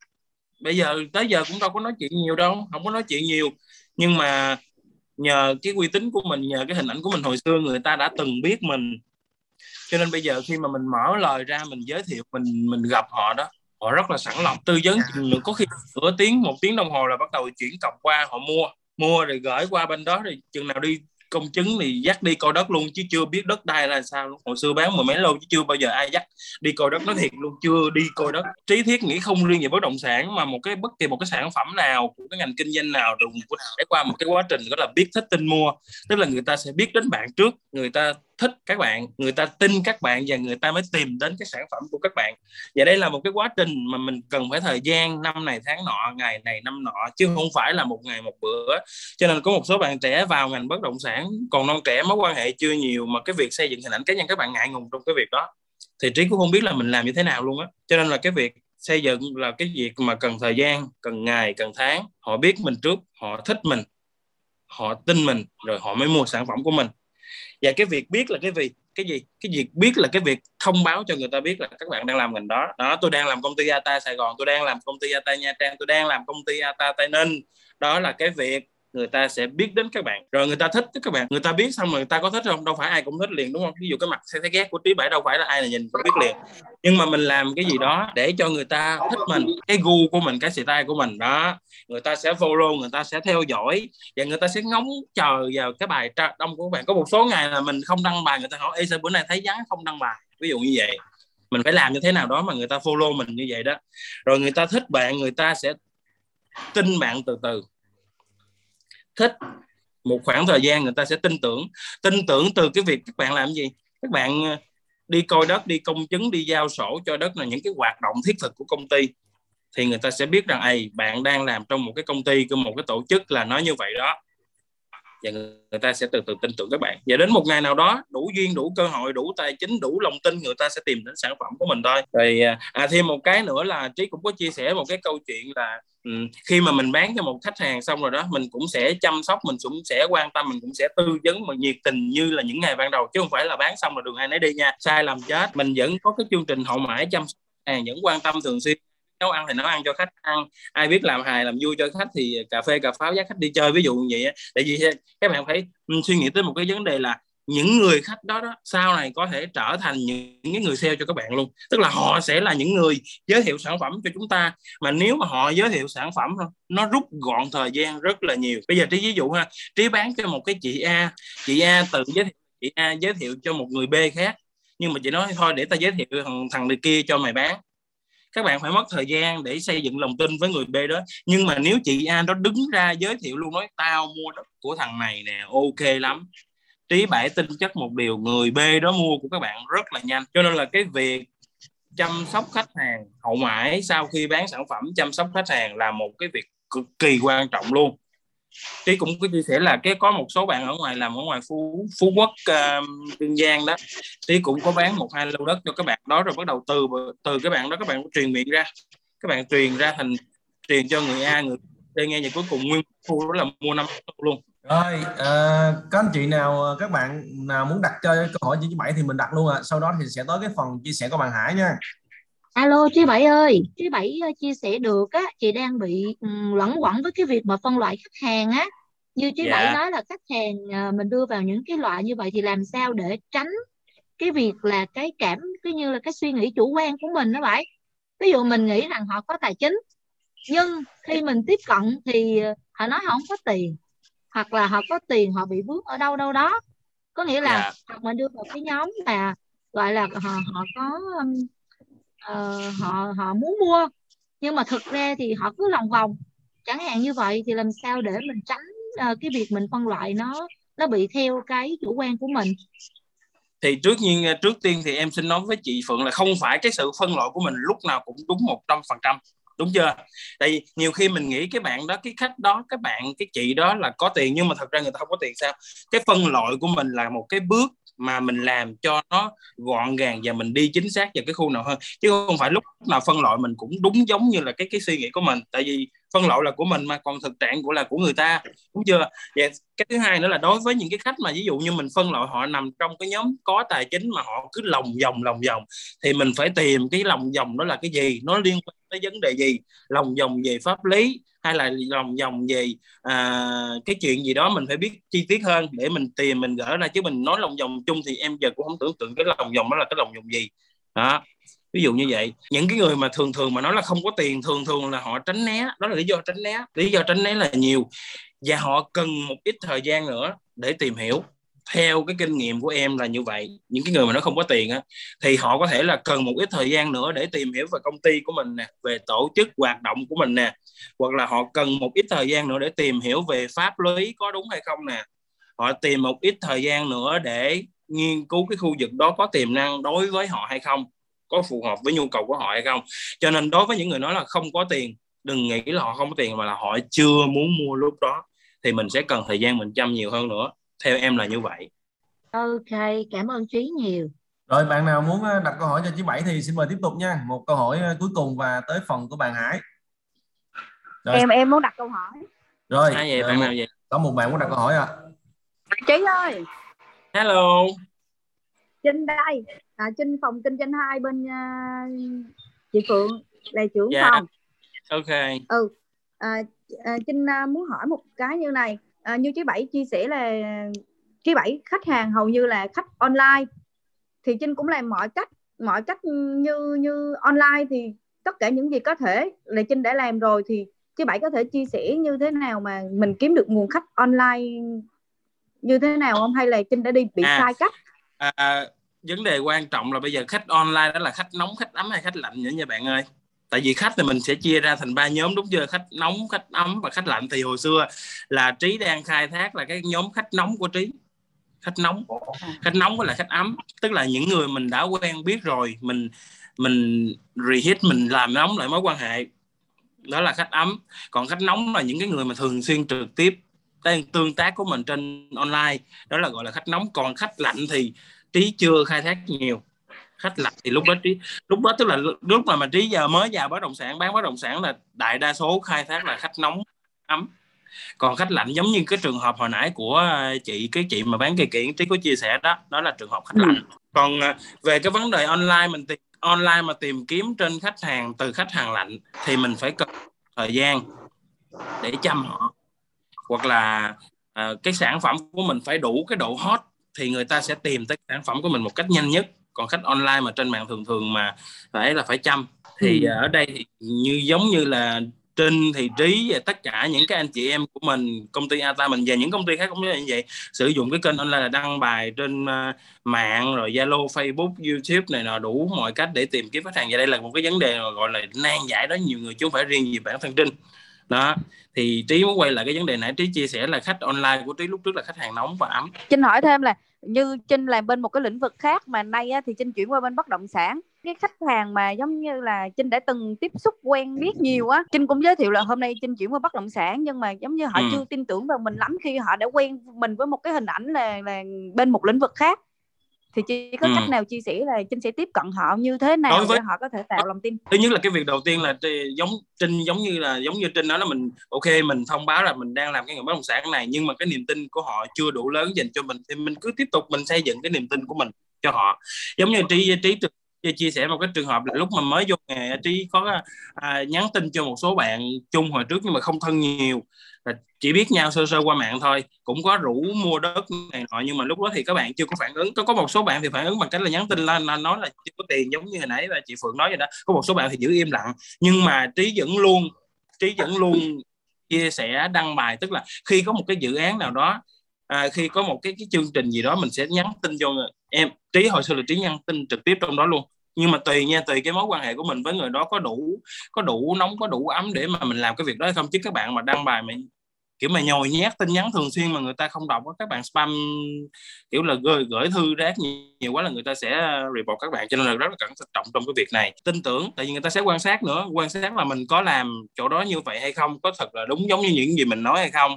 Bây giờ, tới giờ cũng đâu có nói chuyện nhiều đâu, không có nói chuyện nhiều. Nhưng mà nhờ cái uy tín của mình, nhờ cái hình ảnh của mình hồi xưa, người ta đã từng biết mình. Cho nên bây giờ khi mà mình mở lời ra, mình giới thiệu, mình mình gặp họ đó, họ rất là sẵn lòng. Tư vấn có khi nửa tiếng, một tiếng đồng hồ là bắt đầu chuyển cọc qua, họ mua mua rồi gửi qua bên đó rồi chừng nào đi công chứng thì dắt đi coi đất luôn chứ chưa biết đất đai là sao luôn. Hồi xưa bán mười mấy lô chứ chưa bao giờ ai dắt đi coi đất nó thiệt luôn, chưa đi coi đất. Trí thiết nghĩ không riêng về bất động sản mà một cái, bất kỳ một cái sản phẩm nào của cái ngành kinh doanh nào đều phải qua một cái quá trình đó là biết, thích tin mua. Tức là người ta sẽ biết đến bạn trước, người ta thích các bạn, người ta tin các bạn và người ta mới tìm đến cái sản phẩm của các bạn. Và đây là một cái quá trình mà mình cần phải thời gian năm này, tháng nọ, ngày này, năm nọ, chứ không phải là một ngày một bữa. Cho nên có một số bạn trẻ vào ngành bất động sản, còn non trẻ mối quan hệ chưa nhiều mà cái việc xây dựng hình ảnh cá nhân các bạn ngại ngùng trong cái việc đó. Thì trí cũng không biết là mình làm như thế nào luôn á. Cho nên là cái việc xây dựng là cái việc mà cần thời gian, cần ngày, cần tháng. Họ biết mình trước, họ thích mình, họ tin mình, rồi họ mới mua sản phẩm của mình và cái việc biết là cái gì cái gì? Cái việc biết là cái việc thông báo cho người ta biết là các bạn đang làm ngành đó. Đó, tôi đang làm công ty Ata Sài Gòn, tôi đang làm công ty Ata Nha Trang, tôi đang làm công ty Ata Tây Ninh. Đó là cái việc người ta sẽ biết đến các bạn rồi người ta thích các bạn người ta biết xong rồi người ta có thích không đâu phải ai cũng thích liền đúng không ví dụ cái mặt xe thấy ghét của trí bảy đâu phải là ai là nhìn cũng biết liền nhưng mà mình làm cái gì đó để cho người ta thích mình cái gu của mình cái style của mình đó người ta sẽ follow người ta sẽ theo dõi và người ta sẽ ngóng chờ vào cái bài đông của bạn có một số ngày là mình không đăng bài người ta hỏi Ê, sao bữa nay thấy vắng không đăng bài ví dụ như vậy mình phải làm như thế nào đó mà người ta follow mình như vậy đó rồi người ta thích bạn người ta sẽ tin bạn từ từ thích. Một khoảng thời gian người ta sẽ tin tưởng. Tin tưởng từ cái việc các bạn làm gì? Các bạn ờ, đi coi đất đi công chứng đi giao sổ cho đất là những cái hoạt động thiết thực của công ty. Thì người ta sẽ biết rằng ầy bạn đang làm trong một cái công ty của một cái tổ chức là nói như vậy đó. Và người ta sẽ từ từ tin tưởng các bạn. Và đến một ngày nào đó đủ duyên đủ cơ hội đủ tài chính đủ lòng tin người ta sẽ tìm đến sản phẩm của mình thôi. Rồi à, à thêm một cái nữa là trí cũng có chia sẻ một cái câu chuyện là khi mà mình bán cho một khách hàng xong rồi đó, mình cũng sẽ chăm sóc, mình cũng sẽ quan tâm, mình cũng sẽ tư vấn mà nhiệt tình như là những ngày ban đầu, chứ không phải là bán xong rồi đường ai nấy đi nha. Sai làm chết, mình vẫn có cái chương trình hậu mãi chăm sóc hàng, vẫn quan tâm thường xuyên. Nấu ăn thì nấu ăn cho khách ăn, ai biết làm hài làm vui cho khách thì cà phê, cà pháo, dắt khách đi chơi. Ví dụ như vậy tại vì các bạn phải suy nghĩ tới một cái vấn đề là những người khách đó đó sau này có thể trở thành những, những người sale cho các bạn luôn. Tức là họ sẽ là những người giới thiệu sản phẩm cho chúng ta. Mà nếu mà họ giới thiệu sản phẩm nó rút gọn thời gian rất là nhiều. Bây giờ trí ví dụ ha trí bán cho một cái chị A chị A tự giới thiệu chị A giới thiệu cho một người B khác. Nhưng mà chị nói thôi để ta giới thiệu thằng thằng này kia cho mày bán. Các bạn phải mất thời gian để xây dựng lòng tin với người B đó. Nhưng mà nếu chị A đó đứng ra giới thiệu luôn nói tao mua đất của thằng này nè ok lắm trí bảy tin chắc một điều người B đó mua của các bạn rất là nhanh. Cho nên là cái việc chăm sóc khách hàng hậu mãi sau khi bán sản phẩm chăm sóc khách hàng là một cái việc cực kỳ quan trọng luôn. Trí cũng có chia sẻ là cái có một số bạn ở ngoài làm ở ngoài phú phú quốc uh, kiên giang đó trí cũng có bán một hai lô đất cho các bạn đó rồi bắt đầu từ từ các bạn đó các bạn truyền miệng ra các bạn truyền ra thành truyền cho người a người B nghe và cuối cùng nguyên khu đó là mua năm luôn rồi à, các anh chị nào các bạn nào muốn đặt cho câu hỏi chị bảy thì mình đặt luôn ạ à. sau đó thì sẽ tới cái phần chia sẻ của bạn Hải nha Alo chị Bảy ơi, chị Bảy uh, chia sẻ được á, chị đang bị um, lẫn quẩn với cái việc mà phân loại khách hàng á. Như chị Bảy dạ nói là khách hàng uh, mình đưa vào những cái loại như vậy thì làm sao để tránh cái việc là cái cảm cứ như là cái suy nghĩ chủ quan của mình đó Bảy. Ví dụ mình nghĩ rằng họ có tài chính nhưng khi mình tiếp cận thì họ nói họ không có tiền hoặc là họ có tiền họ bị vướng ở đâu đâu đó. Có nghĩa là dạ. hoặc mình đưa vào cái nhóm mà gọi là họ họ có um, ờ, họ họ muốn mua. Nhưng mà thực ra thì họ cứ lòng vòng. Chẳng hạn như vậy thì làm sao để mình tránh ờ, cái việc mình phân loại nó nó bị theo cái chủ quan của mình? Thì trước nhiên trước tiên thì em xin nói với chị Phượng là không phải cái sự phân loại của mình lúc nào cũng đúng một trăm phần trăm đúng chưa? Tại vì nhiều khi mình nghĩ cái bạn đó, cái khách đó, cái bạn, cái chị đó là có tiền, nhưng mà thật ra người ta không có tiền sao? Cái phân loại của mình là một cái bước mà mình làm cho nó gọn gàng và mình đi chính xác vào cái khu nào hơn. Chứ không phải lúc nào phân loại mình cũng đúng giống như là cái cái suy nghĩ của mình. Tại vì phân loại là của mình mà còn thực trạng của là của người ta đúng chưa? Vậy cái thứ hai nữa là đối với những cái khách mà ví dụ như mình phân loại họ nằm trong cái nhóm có tài chính mà họ cứ lòng vòng lòng vòng thì mình phải tìm cái lòng vòng đó là cái gì? Nó liên quan tới vấn đề gì? Lòng vòng về pháp lý hay là lòng vòng về à, cái chuyện gì đó mình phải biết chi tiết hơn để mình tìm mình gỡ ra. Chứ mình nói lòng vòng chung thì em giờ cũng không tưởng tượng cái lòng vòng đó là cái lòng vòng gì. Đó ví dụ như vậy. Những cái người mà thường thường mà nói là không có tiền, thường thường là họ tránh né. Đó là lý do tránh né. Lý do tránh né là nhiều. Và họ cần một ít thời gian nữa để tìm hiểu. Theo cái kinh nghiệm của em là như vậy. Những cái người mà nó không có tiền á, thì họ có thể là cần một ít thời gian nữa để tìm hiểu về công ty của mình nè, về tổ chức hoạt động của mình nè. Hoặc là họ cần một ít thời gian nữa để tìm hiểu về pháp lý có đúng hay không nè. Họ tìm một ít thời gian nữa để nghiên cứu cái khu vực đó có tiềm năng đối với họ hay không có phù hợp với nhu cầu của họ hay không. Cho nên đối với những người nói là không có tiền đừng nghĩ là họ không có tiền mà là họ chưa muốn mua lúc đó thì mình sẽ cần thời gian mình chăm nhiều hơn nữa. Theo em là như vậy. Ok cảm ơn trí nhiều. Rồi bạn nào muốn ờ, đặt câu hỏi cho chị Bảy thì xin mời tiếp tục nha. Một câu hỏi ờ, cuối cùng và tới phần của bạn Hải. Rồi. em em muốn đặt câu hỏi. Rồi à, vậy, bạn nào vậy? có một bạn muốn đặt câu hỏi à trí ơi. Hello Trinh đây à, Trinh phòng kinh doanh hai bên uh, chị Phượng là trưởng yeah. phòng. Ok. Ừ à, à, Trinh uh, muốn hỏi một cái như này à, như chị Bảy chia sẻ là chị Bảy khách hàng hầu như là khách online thì Trinh cũng làm mọi cách mọi cách như như online thì tất cả những gì có thể là Trinh đã làm rồi thì chị Bảy có thể chia sẻ như thế nào mà mình kiếm được nguồn khách online như thế nào không? Hay là Trinh đã đi bị à, sai cách à, vấn đề quan trọng là bây giờ khách online đó là khách nóng khách ấm hay khách lạnh nữa nha bạn ơi. Tại vì khách thì mình sẽ chia ra thành ba nhóm đúng chưa? Khách nóng khách ấm và khách lạnh. Thì hồi xưa là trí đang khai thác là cái nhóm khách nóng của trí. Khách nóng. Khách nóng với là khách ấm. Tức là những người mình đã quen biết rồi mình mình reheat mình làm nóng lại mối quan hệ. Đó là khách ấm. Còn khách nóng là những cái người mà thường xuyên trực tiếp đang tương tác của mình trên online. Đó là gọi là khách nóng. Còn khách lạnh thì trí chưa khai thác nhiều. Khách lạnh thì lúc đó trí lúc đó tức là lúc mà mà trí giờ mới vào bất động sản bán bất động sản là đại đa số khai thác là khách nóng ấm còn khách lạnh giống như cái trường hợp hồi nãy của chị cái chị mà bán cây kiện trí có chia sẻ đó đó là trường hợp khách lạnh. Ừ. còn à, về cái vấn đề online mình tìm online mà tìm kiếm trên khách hàng từ khách hàng lạnh thì mình phải cần thời gian để chăm họ hoặc là uh, cái sản phẩm của mình phải đủ cái độ hot thì người ta sẽ tìm tới sản phẩm của mình một cách nhanh nhất. Còn khách online mà trên mạng thường thường mà phải là phải chăm. Thì ừ. ở đây thì như giống như là Trinh thì Trí và tất cả những cái anh chị em của mình công ty Ata mình và những công ty khác cũng như vậy sử dụng cái kênh online là đăng bài trên uh, mạng rồi Zalo, Facebook, YouTube này nọ đủ mọi cách để tìm kiếm khách hàng. Và đây là một cái vấn đề gọi là nan giải đó. Nhiều người chứ không phải riêng gì bản thân Trinh đó thì trí muốn quay lại cái vấn đề nãy trí chia sẻ là khách online của trí lúc trước là khách hàng nóng và ấm. Trinh hỏi thêm là như trinh làm bên một cái lĩnh vực khác mà nay á, thì trinh chuyển qua bên bất động sản. Cái khách hàng mà giống như là trinh đã từng tiếp xúc quen biết nhiều á trinh cũng giới thiệu là hôm nay trinh chuyển qua bất động sản nhưng mà giống như họ ừ. chưa tin tưởng vào mình lắm khi họ đã quen mình với một cái hình ảnh là là bên một lĩnh vực khác thì chỉ có ừ. cách nào chia sẻ là trinh sẽ tiếp cận họ như thế nào Đối với... để họ có thể tạo lòng tin thứ nhất là cái việc đầu tiên là giống trinh giống như là giống như trinh nói là mình ok mình thông báo là mình đang làm cái nghề bất động sản này nhưng mà cái niềm tin của họ chưa đủ lớn dành cho mình thì mình cứ tiếp tục mình xây dựng cái niềm tin của mình cho họ giống như trí trí chia sẻ một cái trường hợp là lúc mà mới vô nghề trí có à, à, nhắn tin cho một số bạn chung hồi trước nhưng mà không thân nhiều. Là chỉ biết nhau sơ sơ qua mạng thôi cũng có rủ mua đất này nọ nhưng mà lúc đó thì các bạn chưa có phản ứng. Có có một số bạn thì phản ứng bằng cách là nhắn tin lên là nói là chưa có tiền giống như hồi nãy và chị Phượng nói vậy đó. Có một số bạn thì giữ im lặng. Nhưng mà trí vẫn luôn trí vẫn luôn chia sẻ đăng bài. Tức là khi có một cái dự án nào đó à, khi có một cái cái chương trình gì đó mình sẽ nhắn tin cho em trí hồi xưa là trí nhắn tin trực tiếp trong đó luôn. Nhưng mà tùy nha tùy cái mối quan hệ của mình với người đó có đủ có đủ nóng có đủ ấm để mà mình làm cái việc đó hay không. Chứ các bạn mà đăng bài mà kiểu mà nhồi nhét tin nhắn thường xuyên mà người ta không đọc các bạn spam kiểu là gửi, gửi thư rác nhiều quá là người ta sẽ ờ, report các bạn. Cho nên là rất là cẩn trọng trong cái việc này. Tin tưởng tại vì người ta sẽ quan sát nữa. Quan sát là mình có làm chỗ đó như vậy hay không có thật là đúng giống như những gì mình nói hay không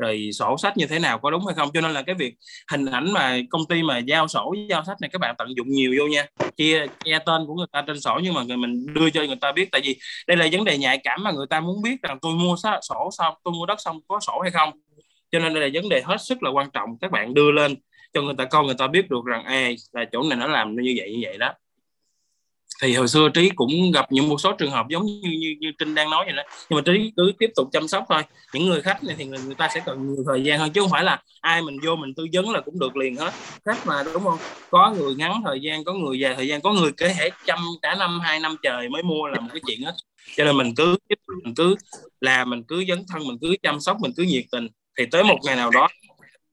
rồi sổ sách như thế nào, có đúng hay không? Cho nên là cái việc hình ảnh mà công ty mà giao sổ giao sách này, các bạn tận dụng nhiều vô nha. Chia che tên của người ta trên sổ nhưng mà người mình đưa cho người ta biết. Tại vì đây là vấn đề nhạy cảm mà người ta muốn biết rằng tôi mua sổ xong, tôi mua đất xong có sổ hay không. Cho nên đây là vấn đề hết sức là quan trọng các bạn đưa lên cho người ta coi, người ta biết được rằng ê là chỗ này nó làm như vậy như vậy đó thì hồi xưa trí cũng gặp những một số trường hợp giống như như, như trinh đang nói vậy đó. Nhưng mà trí cứ tiếp tục chăm sóc thôi. Những người khách này thì người, người ta sẽ cần nhiều thời gian hơn chứ không phải là ai mình vô mình tư vấn là cũng được liền hết. Khách mà đúng không? Có người ngắn thời gian có người dài thời gian có người có thể chăm cả năm hai năm trời mới mua là một cái chuyện hết. Cho nên mình cứ mình cứ làm mình cứ dấn thân mình cứ chăm sóc mình cứ nhiệt tình. Thì tới một ngày nào đó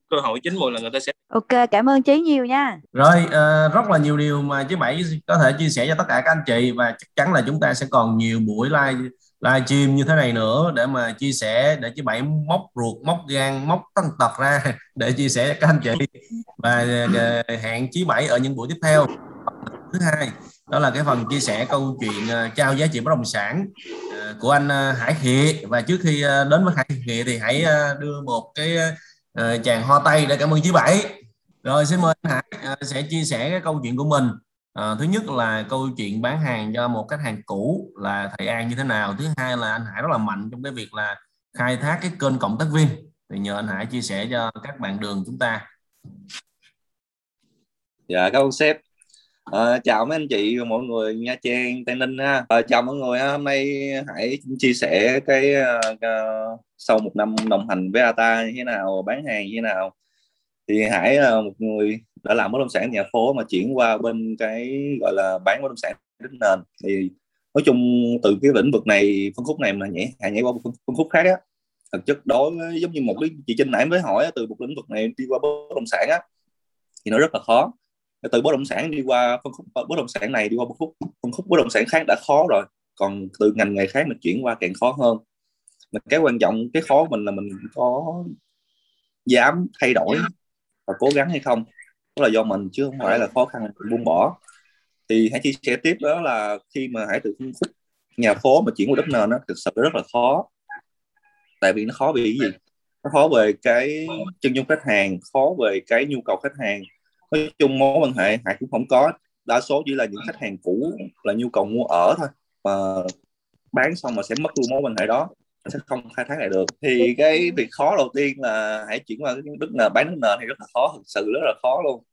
cơ hội chín mùi là người ta sẽ ok cảm ơn chí nhiều nha. Rồi uh, rất là nhiều điều mà chứ bảy có thể chia sẻ cho tất cả các anh chị và chắc chắn là chúng ta sẽ còn nhiều buổi live live stream như thế này nữa để mà chia sẻ để chứ bảy móc ruột móc gan móc tân tật ra để chia sẻ các anh chị. Và uh, hẹn chí bảy ở những buổi tiếp theo. Thứ hai đó là cái phần chia sẻ câu chuyện uh, trao giá trị bất động sản của anh Hải Khịa và trước khi đến với Hải Khịa thì hãy đưa một cái Ờ, chàng hoa tây để cảm ơn chí bảy. Rồi xin mời anh Hải à, sẽ chia sẻ cái câu chuyện của mình. À, thứ nhất là câu chuyện bán hàng cho một khách hàng cũ là thầy An như thế nào? Thứ hai là anh Hải rất là mạnh trong cái việc là khai thác cái kênh cộng tác viên. Thì nhờ anh Hải chia sẻ cho các bạn đường chúng ta. Dạ cảm ơn sếp. À, chào mấy anh chị và mọi người Nha Trang, Tây Ninh ha. À, chào mọi người hôm nay hãy chia sẻ cái uh, sau một năm đồng hành với Ata như thế nào, bán hàng như thế nào. Thì Hải là một người đã làm bất động sản nhà phố mà chuyển qua bên cái gọi là bán bất động sản đất nền thì nói chung từ cái lĩnh vực này phân khúc này mà nhảy Hải nhảy qua phân, phân khúc khác á thực chất đối với giống như một cái chị Trinh nãy mới hỏi từ một lĩnh vực này đi qua bất động sản á thì nó rất là khó từ bất động sản đi qua phân khúc bất động sản này đi qua phân khúc phân khúc bất động sản khác đã khó rồi. Còn từ ngành nghề khác mình chuyển qua càng khó hơn. Mà cái quan trọng cái khó của mình là mình có dám thay đổi và cố gắng hay không? Đó là do mình chứ không phải là khó khăn buông bỏ. Thì hãy chia sẻ tiếp đó là khi mà hãy từ phân khúc nhà phố mà chuyển qua đất nền nó thực sự rất là khó. Tại vì nó khó vì cái gì? Nó khó về cái chân dung khách hàng khó về cái nhu cầu khách hàng nói chung mối quan hệ hải cũng không có đa số chỉ là những khách hàng cũ là nhu cầu mua ở thôi. Mà bán xong mà sẽ mất luôn mối quan hệ đó sẽ không khai thác lại được. Thì cái việc khó đầu tiên là hãy chuyển qua cái đất nền bán đất nền thì rất là khó thực sự rất là khó luôn.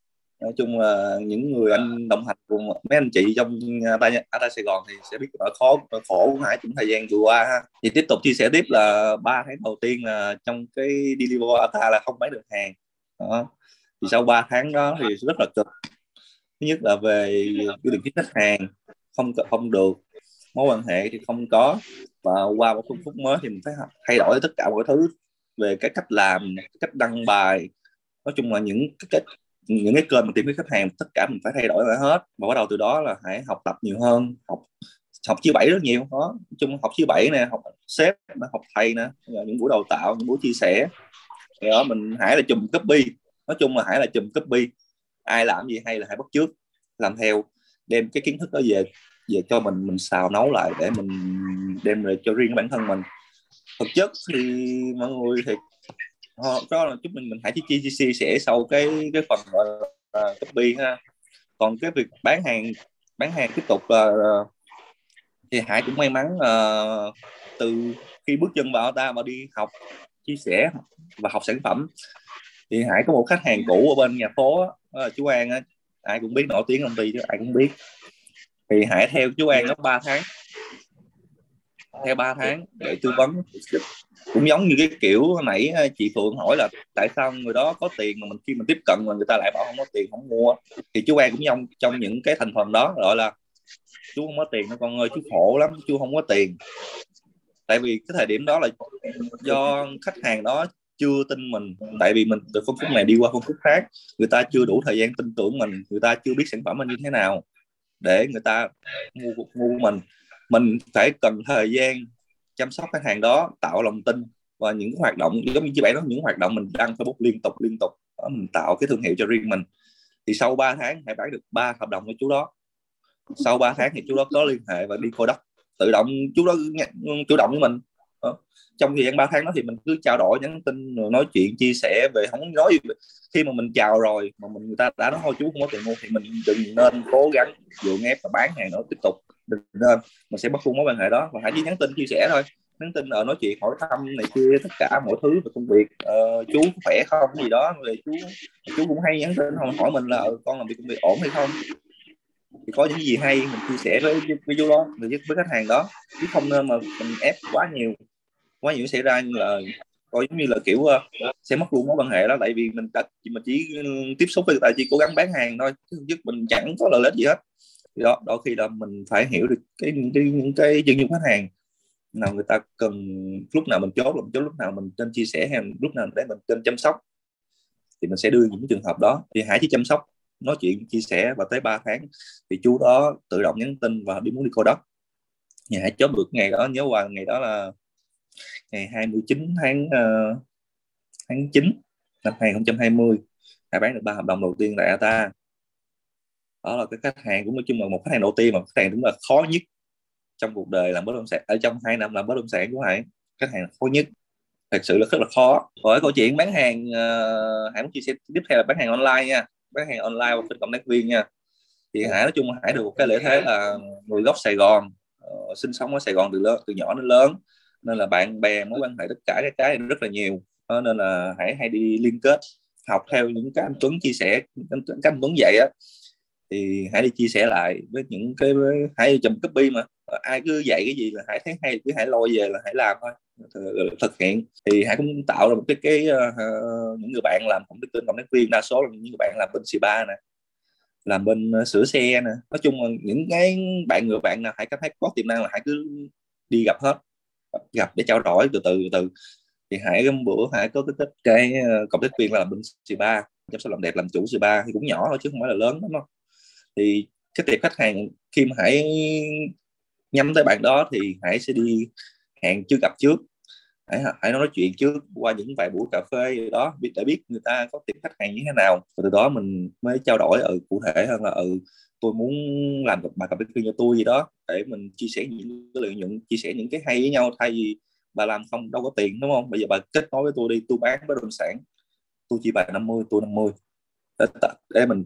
Nói chung là những người anh đồng hành cùng mấy anh chị trong Ata, Ata Sài Gòn thì sẽ biết nỗi khó nỗi khổ của Hải trong thời gian vừa qua ha. thì tiếp tục chia sẻ tiếp là ba tháng đầu tiên là trong cái deliver Ata là không bán được hàng. Đó thì sau 3 tháng đó thì rất là cực. Thứ nhất là về quy định khách hàng, không không được, mối quan hệ thì không có. Và qua một phương phúc mới thì mình phải thay đổi tất cả mọi thứ về cái cách làm, cách đăng bài. Nói chung là những cái cách, những cái kênh mà tìm kiếm khách hàng, tất cả mình phải thay đổi lại hết. Và bắt đầu từ đó là hãy học tập nhiều hơn, học học chia bảy rất nhiều. Đó, nói chung học chia bảy nè, học sếp học thầy nè. Những buổi đào tạo, những buổi chia sẻ. Thì đó, mình hãy là chùm copy nói chung là hãy là chùm copy. Ai làm gì hay là hãy bắt trước làm theo đem cái kiến thức đó về về cho mình mình xào nấu lại để mình đem lại cho riêng bản thân mình. Thực chất thì mọi người thì họ cho là chúng mình mình hãy chia chia chia sẻ sau cái cái phần gọi là copy ha. Còn cái việc bán hàng bán hàng tiếp tục là uh, thì hải cũng may mắn uh, từ khi bước chân vào ta mà đi học chia sẻ và học sản phẩm thì hải có một khách hàng cũ ở bên nhà phố đó, là chú an á. Ai cũng biết nổi tiếng công ty chứ ai cũng biết. Thì hải theo chú an đó 3 tháng. Theo 3 tháng để tư vấn. Cũng giống như cái kiểu nãy ờ, chị Phượng hỏi là tại sao người đó có tiền mà mình khi mình tiếp cận mà người ta lại bảo không có tiền không mua. Thì chú An cũng trong trong những cái thành phần đó gọi là chú không có tiền nó con ơi chú khổ lắm chú không có tiền. Tại vì cái thời điểm đó là do khách hàng đó chưa tin mình. Tại vì mình từ phân khúc này đi qua phân khúc khác người ta chưa đủ thời gian tin tưởng mình người ta chưa biết sản phẩm mình như thế nào để người ta mua mua mình. Mình phải cần thời gian chăm sóc khách hàng đó tạo lòng tin và những hoạt động giống như chị bảy đó những hoạt động mình đăng Facebook liên tục liên tục. Đó, mình tạo cái thương hiệu cho riêng mình. Thì sau 3 tháng hãy bán được ba hợp đồng với chú đó. Sau 3 tháng thì chú đó có liên hệ và đi coi đất tự động chú đó chủ động với mình. Ờ, trong thời gian 3 tháng đó thì mình cứ trao đổi nhắn tin rồi nói chuyện chia sẻ về không nói gì khi mà mình chào rồi mà mình người ta đã nói thôi chú không có tiền mua thì mình đừng nên cố gắng dụ ép và bán hàng nữa tiếp tục. Đừng nên mình sẽ bắt buông mối quan hệ đó và hãy chỉ nhắn tin chia sẻ thôi. Nhắn tin ở nói chuyện hỏi thăm này kia tất cả mọi thứ về công việc. Ờ, chú khỏe không? Gì đó về chú chú cũng hay nhắn tin không hỏi mình là ừ, con làm việc công việc ổn hay không? Thì có những gì hay mình chia sẻ với với chú đó với, với khách hàng đó. Chứ không nên mà mình ép quá nhiều quá nhiều xảy ra là coi giống như là kiểu uh, sẽ mất luôn mối quan hệ đó. Tại vì mình đã mình chỉ ừ, tiếp xúc với người ta chỉ cố gắng bán hàng thôi chứ mình chẳng có lợi ích gì hết. Đó đôi khi là mình phải hiểu được cái những cái những cái dân dụng khách hàng. Nào người ta cần lúc nào mình chốt làm chốt lúc nào mình nên chia sẻ hay lúc nào để mình nên chăm sóc thì mình sẽ đưa những trường hợp đó. Thì hãy chỉ chăm sóc nói chuyện chia sẻ và tới 3 tháng thì chú đó tự động nhắn tin và đi muốn đi cô đất. Nhà hãy chốt được ngày đó nhớ qua ngày đó là ngày 29 tháng uh, tháng 9 năm 2020 đã bán được ba hợp đồng đầu tiên tại ATA. Đó là cái khách hàng cũng nói chung là một khách hàng đầu tiên mà khách hàng đúng là khó nhất trong cuộc đời làm bất động sản ở trong hai năm làm bất động sản của Hải khách hàng khó nhất thật sự là rất là khó. Hỏi câu chuyện bán hàng ờ, uh, Hải muốn chia sẻ tiếp theo là bán hàng online nha. Bán hàng online và phân cộng tác viên nha. Thì Hải nói chung Hải được một cái lợi thế là người gốc Sài Gòn uh, sinh sống ở Sài Gòn từ lớn từ nhỏ đến lớn nên là bạn bè mối quan hệ tất cả các cái rất là nhiều. Đó, nên là hãy hay đi liên kết học theo những cái anh Tuấn chia sẻ các anh Tuấn dạy á. Thì hãy đi chia sẻ lại với những cái hãy chùm copy mà. Ờ, ai cứ dạy cái gì là hãy thấy hay cứ hãy lôi về là hãy làm thôi. Thực hiện. Thì hãy cũng tạo ra một cái cái uh, những người bạn làm cũng tác viên cộng tác viên đa số là những người bạn làm bên xì ba nè làm bên uh, sửa xe nè. Nói chung là những cái bạn người bạn nào hãy cảm thấy có tiềm năng là hãy cứ đi gặp hết gặp để trao đổi từ từ từ thì hãy bữa hãy có cái cái ờ, cộng tác viên là làm bên c ba chăm sóc làm đẹp làm chủ c ba thì cũng nhỏ thôi chứ không phải là lớn lắm đâu. Thì cái tiệp khách hàng khi mà hãy nhắm tới bạn đó thì hãy sẽ đi hẹn chưa gặp trước hãy hãy nói chuyện trước qua những vài buổi cà phê đó biết để biết người ta có tiệm khách hàng như thế nào. Và từ đó mình mới trao đổi ở ừ, cụ thể hơn là ừ tôi muốn làm bài cà phê cho tôi gì đó để mình chia sẻ những cái lợi nhuận chia sẻ những cái hay với nhau. Thay vì bà làm không đâu có tiền đúng không? Bây giờ bà kết nối với tôi đi tôi bán bất động sản tôi chỉ bài 50 tôi 50 để, để mình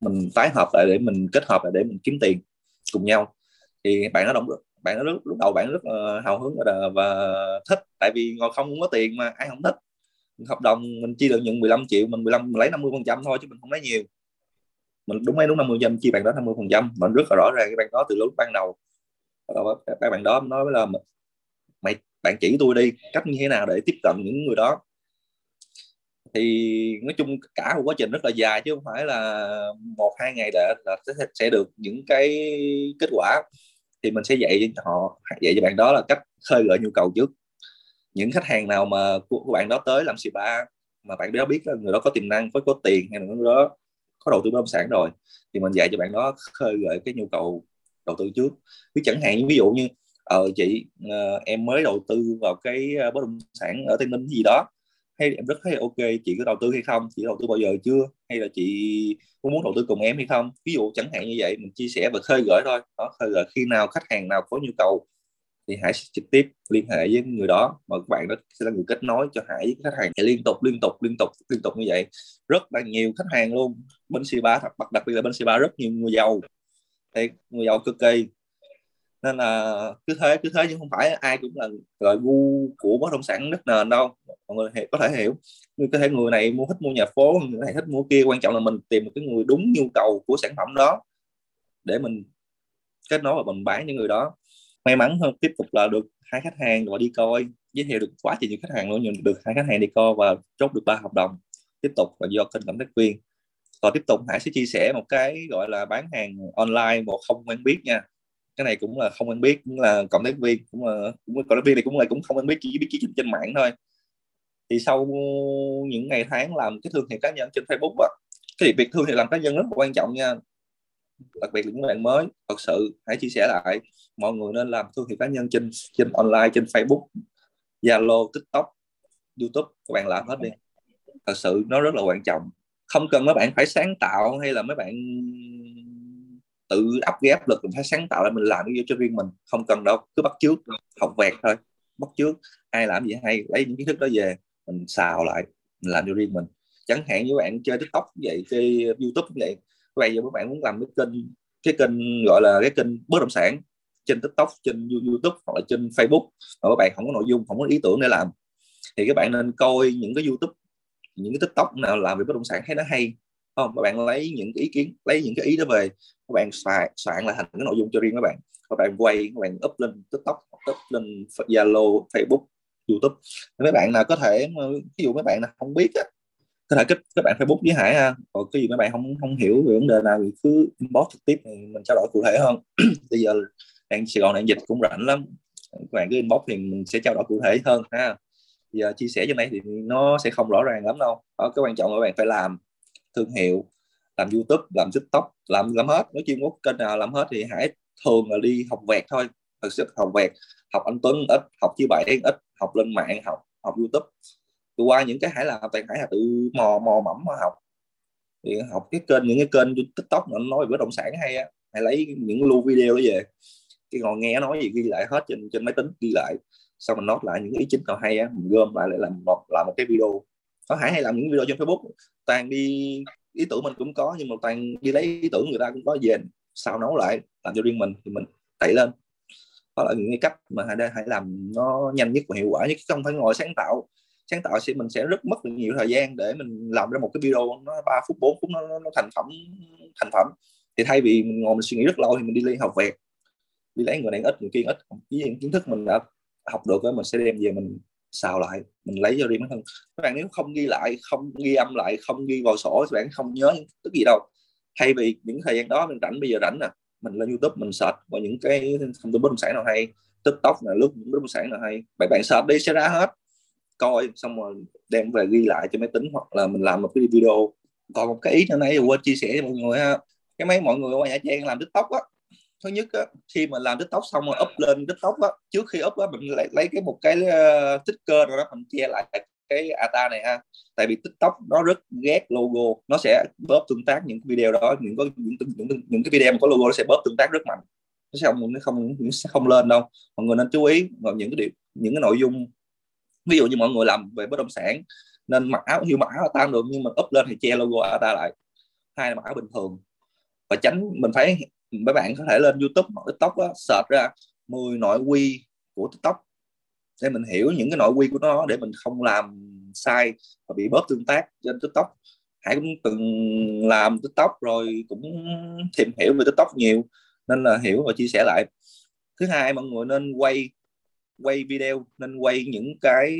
mình tái hợp lại để mình kết hợp lại để mình kiếm tiền cùng nhau. Thì bạn nó động bạn nó lúc, lúc đầu bạn rất là hào hứng và, và thích tại vì ngồi không có tiền mà ai không thích. Hợp đồng mình chi được những 15 triệu mình 15 mình lấy 50 phần trăm thôi chứ mình không lấy nhiều. Mình đúng mấy đúng 50 trăm chi bạn đó 50 phần trăm mình rất là rõ ràng cái bạn đó từ lúc ban đầu. Ờ, Các bạn đó nói với là mày bạn chỉ tôi đi cách như thế nào để tiếp cận những người đó? Thì nói chung cả một quá trình rất là dài chứ không phải là một hai ngày để là sẽ được những cái kết quả thì mình sẽ dạy cho họ, dạy cho bạn đó là cách khơi gợi nhu cầu trước. Những khách hàng nào mà của của bạn đó tới làm spa mà bạn đó biết là người đó có tiềm năng, có có tiền hay là người đó có đầu tư bất động sản rồi, thì mình dạy cho bạn đó khơi gợi cái nhu cầu đầu tư trước. Ví chẳng hạn ví dụ như ờ chị ờ, em mới đầu tư vào cái ờ, bất động sản ở tây ninh gì đó hay em rất thấy ok chị có đầu tư hay không? Chị đầu tư bao giờ chưa? Hay là chị có muốn đầu tư cùng em hay không? Ví dụ chẳng hạn như vậy mình chia sẻ và khơi gửi thôi. Đó khơi gửi khi nào khách hàng nào có nhu cầu thì hãy trực tiếp liên hệ với người đó. Mà các bạn đó sẽ là người kết nối cho hải với khách hàng. Thì liên tục liên tục liên tục liên tục như vậy. Rất là nhiều khách hàng luôn. Bên C3 đặc, đặc biệt là bên C3 rất nhiều người giàu. Thì người giàu cực kỳ nên là cứ thế cứ thế, nhưng không phải ai cũng là gọi gu của bất động sản đất nền đâu. Mọi người có thể hiểu. Như có thể, người này mua thích mua nhà phố, người này thích mua kia. Quan trọng là mình tìm một cái người đúng nhu cầu của sản phẩm đó để mình kết nối và mình bán những người đó. May mắn hơn, tiếp tục là được hai khách hàng gọi đi coi. Giới thiệu được quá nhiều khách hàng luôn, nhưng được hai khách hàng đi coi và chốt được ba hợp đồng. Tiếp tục là do kênh cộng tác viên. Còn tiếp tục, Hải sẽ chia sẻ một cái gọi là bán hàng online mà không quen biết nha cái này cũng là không quen biết cũng là cộng tác viên cũng là cũng cộng tác viên này cũng là cũng không quen biết chỉ biết chỉ trên, trên mạng thôi. Thì sau những ngày tháng làm cái thương hiệu cá nhân trên Facebook á cái việc thương hiệu làm cá nhân rất là quan trọng nha. Đặc biệt là những bạn mới thật sự hãy chia sẻ lại mọi người nên làm thương hiệu cá nhân trên trên online trên Facebook Zalo TikTok YouTube các bạn làm hết đi. Thật sự nó rất là quan trọng. Không cần mấy bạn phải sáng tạo hay là mấy bạn tự áp ghép lực, mình phải sáng tạo lại mình làm cái cho riêng mình, không cần đâu, cứ bắt trước học vẹt thôi, bắt trước ai làm gì hay, lấy những kiến thức đó về, mình xào lại, mình làm cho riêng mình. Chẳng hạn như bạn chơi tiktok cũng vậy, chơi youtube cũng vậy bây giờ các bạn muốn làm cái kênh cái kênh gọi là cái kênh bất động sản trên tiktok, trên youtube hoặc là trên facebook, mà các bạn không có nội dung, không có ý tưởng để làm, thì các bạn nên coi những cái youtube, những cái tiktok nào làm về bất động sản thấy nó hay Ờ, không các bạn lấy những ý kiến lấy những cái ý đó về các bạn soạn, soạn lại thành cái nội dung cho riêng các bạn. Các bạn quay các bạn up lên tiktok up lên zalo facebook youtube. Mấy bạn nào có thể ví dụ mấy bạn nào không biết á có thể kết các bạn facebook với hải ha. Còn cái gì mấy bạn không không hiểu về vấn đề nào thì cứ inbox trực tiếp thì mình trao đổi cụ thể hơn. Bây giờ đang sài gòn đang dịch cũng rảnh lắm. Các bạn cứ inbox thì mình sẽ trao đổi cụ thể hơn ha. Giờ chia sẻ trên đây thì nó sẽ không rõ ràng lắm đâu. Đó cái quan trọng là các bạn phải làm thương hiệu, làm youtube, làm tiktok, làm làm hết, nói chuyên có kênh nào làm hết thì hãy thường là đi học vẹt thôi. Thật sự học vẹt, học anh tuấn ít, học chứ bảy ít, học lên mạng, học học youtube. Qua những cái hải làm toàn hải là tự mò mò mẫm mà học. Thì học cái kênh, những cái kênh tiktok nó nói về bất động sản hay á hãy lấy những lưu video đó về. Cái ngồi nghe nói gì ghi lại hết trên trên máy tính, ghi lại. Xong mình nốt lại những ý chính nào hay á, mình gom lại lại làm một làm một cái video có hải hay làm những video trên facebook. Toàn đi ý tưởng mình cũng có nhưng mà toàn đi lấy ý tưởng người ta cũng có về sao nấu lại làm cho riêng mình thì mình đẩy lên. Đó là những cái cách mà hãy hãy làm nó nhanh nhất và hiệu quả nhất không phải ngồi sáng tạo. Sáng tạo thì mình sẽ rất mất nhiều thời gian để mình làm ra một cái video nó 3 phút 4 phút nó, nó thành phẩm thành phẩm. Thì thay vì mình ngồi mình suy nghĩ rất lâu thì mình đi lên học về đi lấy người này ít người kia ít. Với những kiến thức mình đã học được mình sẽ đem về mình xào lại, mình lấy cho riêng bản thân các bạn nếu không ghi lại, không ghi âm lại, không ghi vào sổ các bạn không nhớ tức gì đâu. Thay vì những thời gian đó mình rảnh, bây giờ rảnh nè, mình lên youtube mình search vào những cái thông tin bất động sản nào hay, tiktok là lúc những bất động sản nào hay, bạn bạn search đi sẽ ra hết. Coi xong rồi đem về ghi lại trên máy tính hoặc là mình làm một cái video. Còn một cái ý nữa nãy quên chia sẻ cho mọi người ha, cái mấy mọi người ở nhà trang làm tiktok á thứ nhất á, khi mà làm tiktok xong rồi up lên tiktok á, trước khi up á, mình lấy, lấy cái một cái uh, sticker rồi đó mình che lại cái ata này ha. Tại vì tiktok nó rất ghét logo nó sẽ bóp tương tác những video đó những có những, những, những, cái video mà có logo nó sẽ bóp tương tác rất mạnh. Nó sẽ không nó không nó sẽ không lên đâu. Mọi người nên chú ý vào những cái điều những cái nội dung. Ví dụ như mọi người làm về bất động sản nên mặc áo hiệu mặc áo ata được nhưng mà up lên thì che logo ata lại. Hai là mặc áo bình thường. Và tránh mình phải mấy bạn có thể lên YouTube hoặc TikTok á, search ra 10 nội quy của TikTok. Để mình hiểu những cái nội quy của nó để mình không làm sai và bị bóp tương tác trên TikTok. Hải cũng từng làm TikTok rồi cũng tìm hiểu về TikTok nhiều nên là hiểu và chia sẻ lại. Thứ hai mọi người nên quay quay video nên quay những cái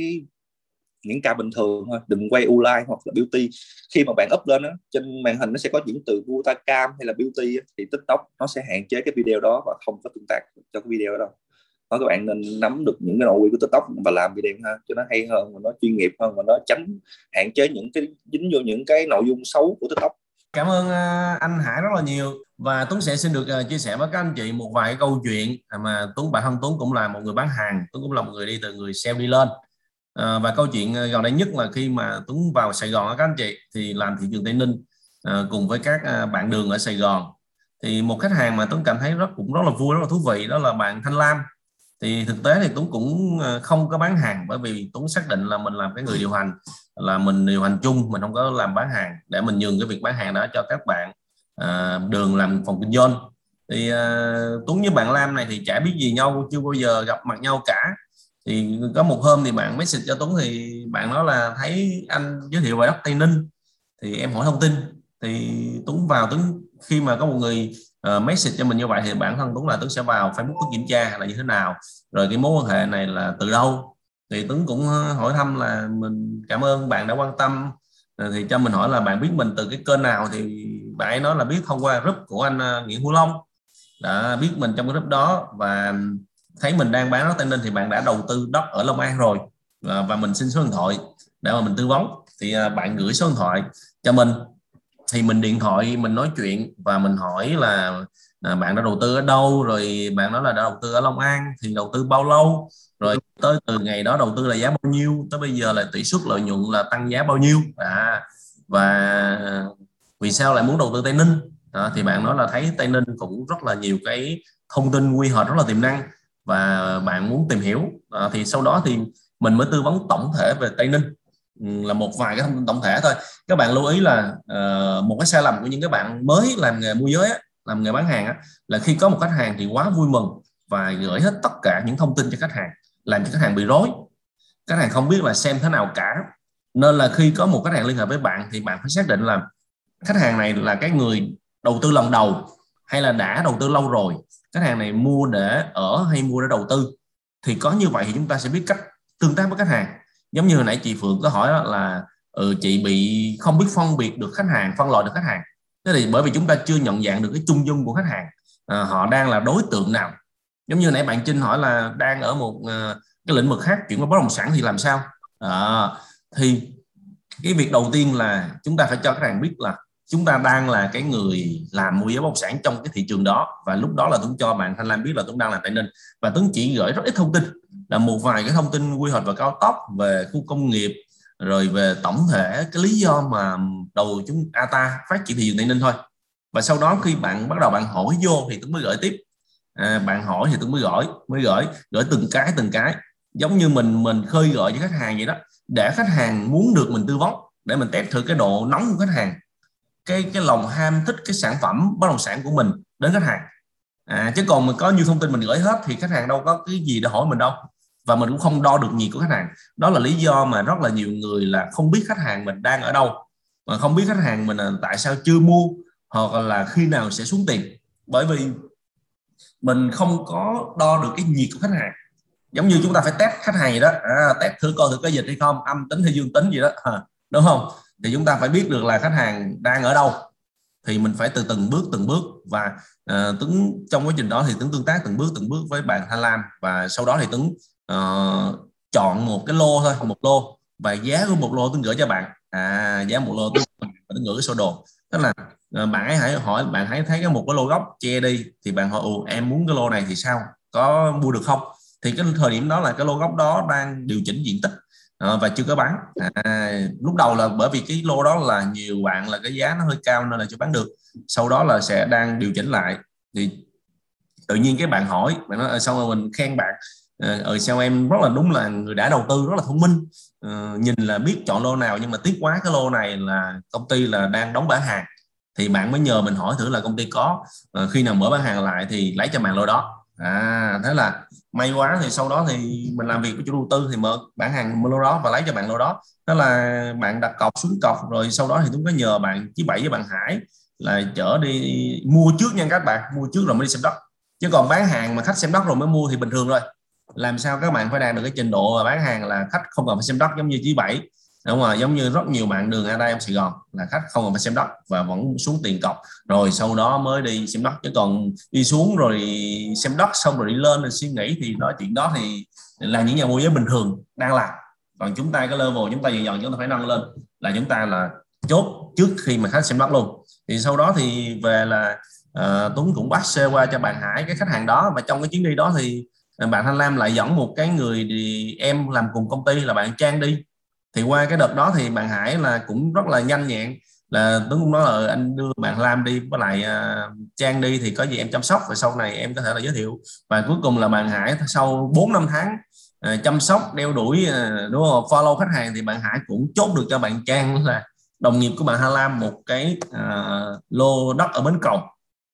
những ca bình thường thôi đừng quay u like hoặc là beauty. Khi mà bạn up lên đó, trên màn hình nó sẽ có những từ cam hay là beauty thì tiktok nó sẽ hạn chế cái video đó và không có tương tác cho cái video đó đâu. Đó các bạn nên nắm được những cái nội quy của tiktok và làm video ha cho nó hay hơn và nó chuyên nghiệp hơn và nó tránh hạn chế những cái dính vô những cái nội dung xấu của tiktok. Cảm ơn à, anh Hải rất là nhiều. Và Tuấn sẽ xin được à, chia sẻ với các anh chị một vài câu chuyện mà Tuấn bản thân Tuấn cũng là một người bán hàng Tuấn cũng là một người đi từ người sale đi lên à, và câu chuyện ờ, gần đây nhất là khi mà Tuấn vào Sài Gòn các anh chị thì làm thị trường Tây Ninh à, cùng với các à, bạn đường ở Sài Gòn. Thì một khách hàng mà Tuấn cảm thấy rất cũng rất là vui rất là thú vị đó là bạn Thanh Lam. Thì thực tế thì Tuấn cũng không có bán hàng bởi vì Tuấn xác định là mình làm cái người điều hành là mình điều hành chung mình không có làm bán hàng để mình nhường cái việc bán hàng đó cho các bạn à, đường làm phòng kinh doanh. Thì à, Tuấn với bạn Lam này thì chả biết gì nhau chưa bao giờ gặp mặt nhau cả thì có một hôm thì bạn message cho Tuấn thì bạn nói là thấy anh giới thiệu về đất Tây Ninh. Thì em hỏi thông tin. Thì Tuấn vào Tuấn khi mà có một người uh, message cho mình như vậy thì bản thân Tuấn là Tuấn sẽ vào Facebook Tuấn kiểm tra là như thế nào. Rồi cái mối quan hệ này là từ đâu? Thì Tuấn cũng ờ, hỏi thăm là mình cảm ơn bạn đã quan tâm. Ờ, thì cho mình hỏi là bạn biết mình từ cái kênh nào? Thì bạn ấy nói là biết thông qua group của anh Nguyễn Hữu Long. Đã biết mình trong cái group đó và thấy mình đang bán đất Tây Ninh thì bạn đã đầu tư đất ở Long An rồi à, và, mình xin số điện thoại để mà mình tư vấn. Thì à, bạn gửi số điện thoại cho mình. Thì mình điện thoại mình nói chuyện và mình hỏi là à, bạn đã đầu tư ở đâu? Rồi bạn nói là đã đầu tư ở Long An. Thì đầu tư bao lâu? Rồi tới từ ngày đó đầu tư là giá bao nhiêu? Tới bây giờ là tỷ suất lợi nhuận là tăng giá bao nhiêu? À, và vì sao lại muốn đầu tư Tây Ninh? À, thì bạn nói là thấy Tây Ninh cũng rất là nhiều cái thông tin quy hoạch rất là tiềm năng và bạn muốn tìm hiểu à, thì sau đó thì mình mới tư vấn tổng thể về Tây Ninh. Ừ, là một vài cái thông tin tổng thể thôi. Các bạn lưu ý là uh, một cái sai lầm của những các bạn mới làm nghề môi giới á, làm nghề bán hàng á, là khi có một khách hàng thì quá vui mừng và gửi hết tất cả những thông tin cho khách hàng làm cho khách hàng bị rối. Khách hàng không biết là xem thế nào cả. Nên là khi có một khách hàng liên hệ với bạn thì bạn phải xác định là khách hàng này là cái người đầu tư lần đầu hay là đã đầu tư lâu rồi khách hàng này mua để ở hay mua để đầu tư? Thì có như vậy thì chúng ta sẽ biết cách tương tác với khách hàng. Giống như hồi nãy chị Phượng có hỏi là ừ, chị bị không biết phân biệt được khách hàng phân loại được khách hàng. Thế thì bởi vì chúng ta chưa nhận dạng được cái chung dung của khách hàng à, họ đang là đối tượng nào? Giống như nãy bạn Trinh hỏi là đang ở một à, cái lĩnh vực khác chuyển qua bất động sản thì làm sao? À, thì cái việc đầu tiên là chúng ta phải cho khách hàng biết là chúng ta đang là cái người làm môi giới bất động sản trong cái thị trường đó. Và lúc đó là Tuấn cho bạn Thanh Lam biết là Tuấn đang làm tại Ninh. Và Tuấn chỉ gửi rất ít thông tin. Là một vài cái thông tin quy hoạch và cao tốc về khu công nghiệp rồi về tổng thể cái lý do mà đầu chúng ATA phát triển thị trường Tây Ninh thôi. Và sau đó khi bạn bắt đầu bạn hỏi vô thì Tuấn mới gửi tiếp. À, bạn hỏi thì Tuấn mới gửi mới gửi gửi từng cái từng cái. Giống như mình mình khơi gợi cho khách hàng vậy đó. Để khách hàng muốn được mình tư vấn để mình test thử cái độ nóng của khách hàng cái cái lòng ham thích cái sản phẩm bất động sản của mình đến khách hàng. À, chứ còn mình có nhiều thông tin mình gửi hết thì khách hàng đâu có cái gì để hỏi mình đâu. Và mình cũng không đo được nhiệt của khách hàng. Đó là lý do mà rất là nhiều người là không biết khách hàng mình đang ở đâu. Mà không biết khách hàng mình tại sao chưa mua hoặc là khi nào sẽ xuống tiền. Bởi vì mình không có đo được cái nhiệt của khách hàng. Giống như chúng ta phải test khách hàng gì đó. À, test thử coi thử có dịch hay không âm tính hay dương tính gì đó. À, đúng không? Thì chúng ta phải biết được là khách hàng đang ở đâu. Thì mình phải từ từng bước từng bước. Và uh, Tuấn trong quá trình đó thì Tuấn tương tác từng bước từng bước với bạn Thanh Lam. Và sau đó thì Tuấn uh, chọn một cái lô thôi một lô. Và giá của một lô Tuấn gửi cho bạn. À giá một lô Tuấn, Tuấn gửi cái sơ đồ. Tức là uh, bạn ấy hãy hỏi bạn hãy thấy cái một cái lô góc che đi. Thì bạn hỏi ồ em muốn cái lô này thì sao? Có mua được không? Thì cái thời điểm đó là cái lô góc đó đang điều chỉnh diện tích à, và chưa có bán. À, lúc đầu là bởi vì cái lô đó là nhiều bạn là cái giá nó hơi cao nên là chưa bán được. Sau đó là sẽ đang điều chỉnh lại. Thì tự nhiên cái bạn hỏi bạn nói ờ, sau mà mình khen bạn? Ở ừ, sao em rất là đúng là người đã đầu tư rất là thông minh. Ờ, nhìn là biết chọn lô nào nhưng mà tiếc quá cái lô này là công ty là đang đóng bán hàng. Thì bạn mới nhờ mình hỏi thử là công ty có uh, khi nào mở bán hàng lại thì lấy cho bạn lô đó à thế là may quá thì sau đó thì mình làm việc với chủ đầu tư thì mở bản hàng lô đó và lấy cho bạn lô đó. Đó là bạn đặt cọc xuống cọc rồi sau đó thì chúng có nhờ bạn chí bảy với bạn Hải là chở đi mua trước nha các bạn, mua trước rồi mới đi xem đất. Chứ còn bán hàng mà khách xem đất rồi mới mua thì bình thường rồi. Làm sao các bạn phải đạt được cái trình độ bán hàng là khách không cần phải xem đất giống như chí bảy đúng rồi giống như rất nhiều bạn đường ở đây em Sài Gòn là khách không cần phải xem đất và vẫn xuống tiền cọc. Rồi sau đó mới đi xem đất. Chứ còn đi xuống rồi xem đất xong rồi đi lên rồi suy nghĩ thì nói chuyện đó thì là những nhà môi giới bình thường đang làm. Còn chúng ta cái level chúng ta dần dần chúng ta phải nâng lên là chúng ta là chốt trước khi mà khách xem đất luôn. Thì sau đó thì về là uh, Tuấn cũng bắt xe qua cho bạn Hải cái khách hàng đó. Và trong cái chuyến đi đó thì ờ, bạn Thanh Lam lại dẫn một cái người thì em làm cùng công ty là bạn Trang đi thì qua cái đợt đó thì bạn Hải là cũng rất là nhanh nhẹn là Tuấn cũng nói là ừ, anh đưa bạn Lam đi với lại uh, Trang đi thì có gì em chăm sóc và sau này em có thể là giới thiệu. Và cuối cùng là bạn Hải sau 4 năm tháng uh, chăm sóc đeo đuổi uh, đúng không? Follow khách hàng thì bạn Hải cũng chốt được cho bạn Trang là đồng nghiệp của bạn Hà Lam một cái uh, lô đất ở bến cầu.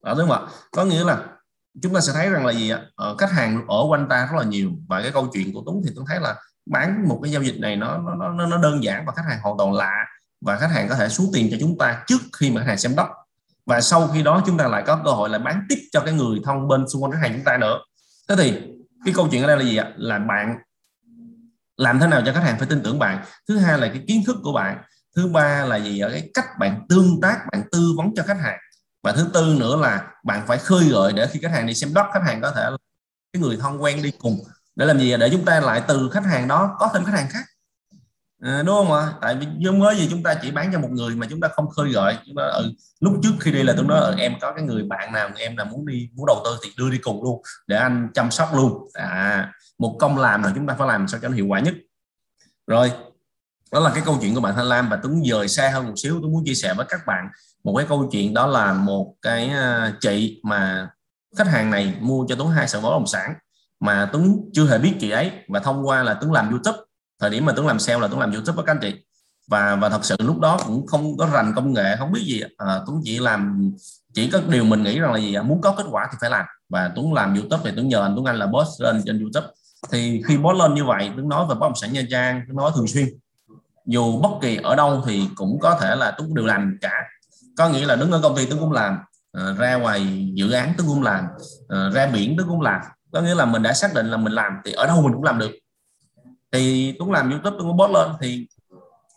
Đó đúng không ạ? Có nghĩa là chúng ta sẽ thấy rằng là gì ạ? Ờ, khách hàng ở quanh ta rất là nhiều. Và cái câu chuyện của Tuấn thì Tuấn thấy là bán một cái giao dịch này nó nó nó, nó đơn giản và khách hàng hoàn toàn lạ và khách hàng có thể xuống tiền cho chúng ta trước khi mà khách hàng xem đất và sau khi đó chúng ta lại có cơ hội là bán tiếp cho cái người thông bên xung quanh khách hàng chúng ta nữa. Thế thì cái câu chuyện ở đây là gì ạ? Là bạn làm thế nào cho khách hàng phải tin tưởng bạn? Thứ hai là cái kiến thức của bạn. Thứ ba là gì ở cái cách bạn tương tác bạn tư vấn cho khách hàng. Và thứ tư nữa là bạn phải khơi gợi để khi khách hàng đi xem đất khách hàng có thể là cái người thân quen đi cùng để làm gì để chúng ta lại từ khách hàng đó có thêm khách hàng khác. À, đúng không ạ? Tại vì như mới gì chúng ta chỉ bán cho một người mà chúng ta không khơi gợi. Chúng ta ừ, lúc trước khi đi là tôi nói ừ, em có cái người bạn nào em là muốn đi muốn đầu tư thì đưa đi cùng luôn để anh chăm sóc luôn. À một công làm là chúng ta phải làm sao cho nó hiệu quả nhất. Rồi đó là cái câu chuyện của bạn Thanh Lam. Và Tuấn dời xa hơn một xíu. Tôi muốn chia sẻ với các bạn một cái câu chuyện. Đó là một cái à, chị mà khách hàng này mua cho Tuấn hai sản bất động sản mà Tuấn chưa hề biết chị ấy. Và thông qua là Tuấn làm YouTube. Thời điểm mà Tuấn làm sale là Tuấn làm YouTube với các anh chị. Và và thật sự lúc đó cũng không có rành công nghệ không biết gì à, Tuấn chỉ làm chỉ có điều mình nghĩ rằng là gì muốn có kết quả thì phải làm. Và Tuấn làm YouTube thì Tuấn nhờ anh Tuấn Anh là boss lên trên YouTube. Thì khi boss lên như vậy Tuấn nói về bất động sản Nha Trang Tuấn nói thường xuyên. Dù bất kỳ ở đâu thì cũng có thể là Tuấn đều làm cả. Có nghĩa là đứng ở công ty Tuấn cũng làm. À, ra ngoài dự án Tuấn cũng làm. À, ra biển Tuấn cũng làm có nghĩa là mình đã xác định là mình làm thì ở đâu mình cũng làm được. Thì Tuấn làm YouTube Tuấn có post lên thì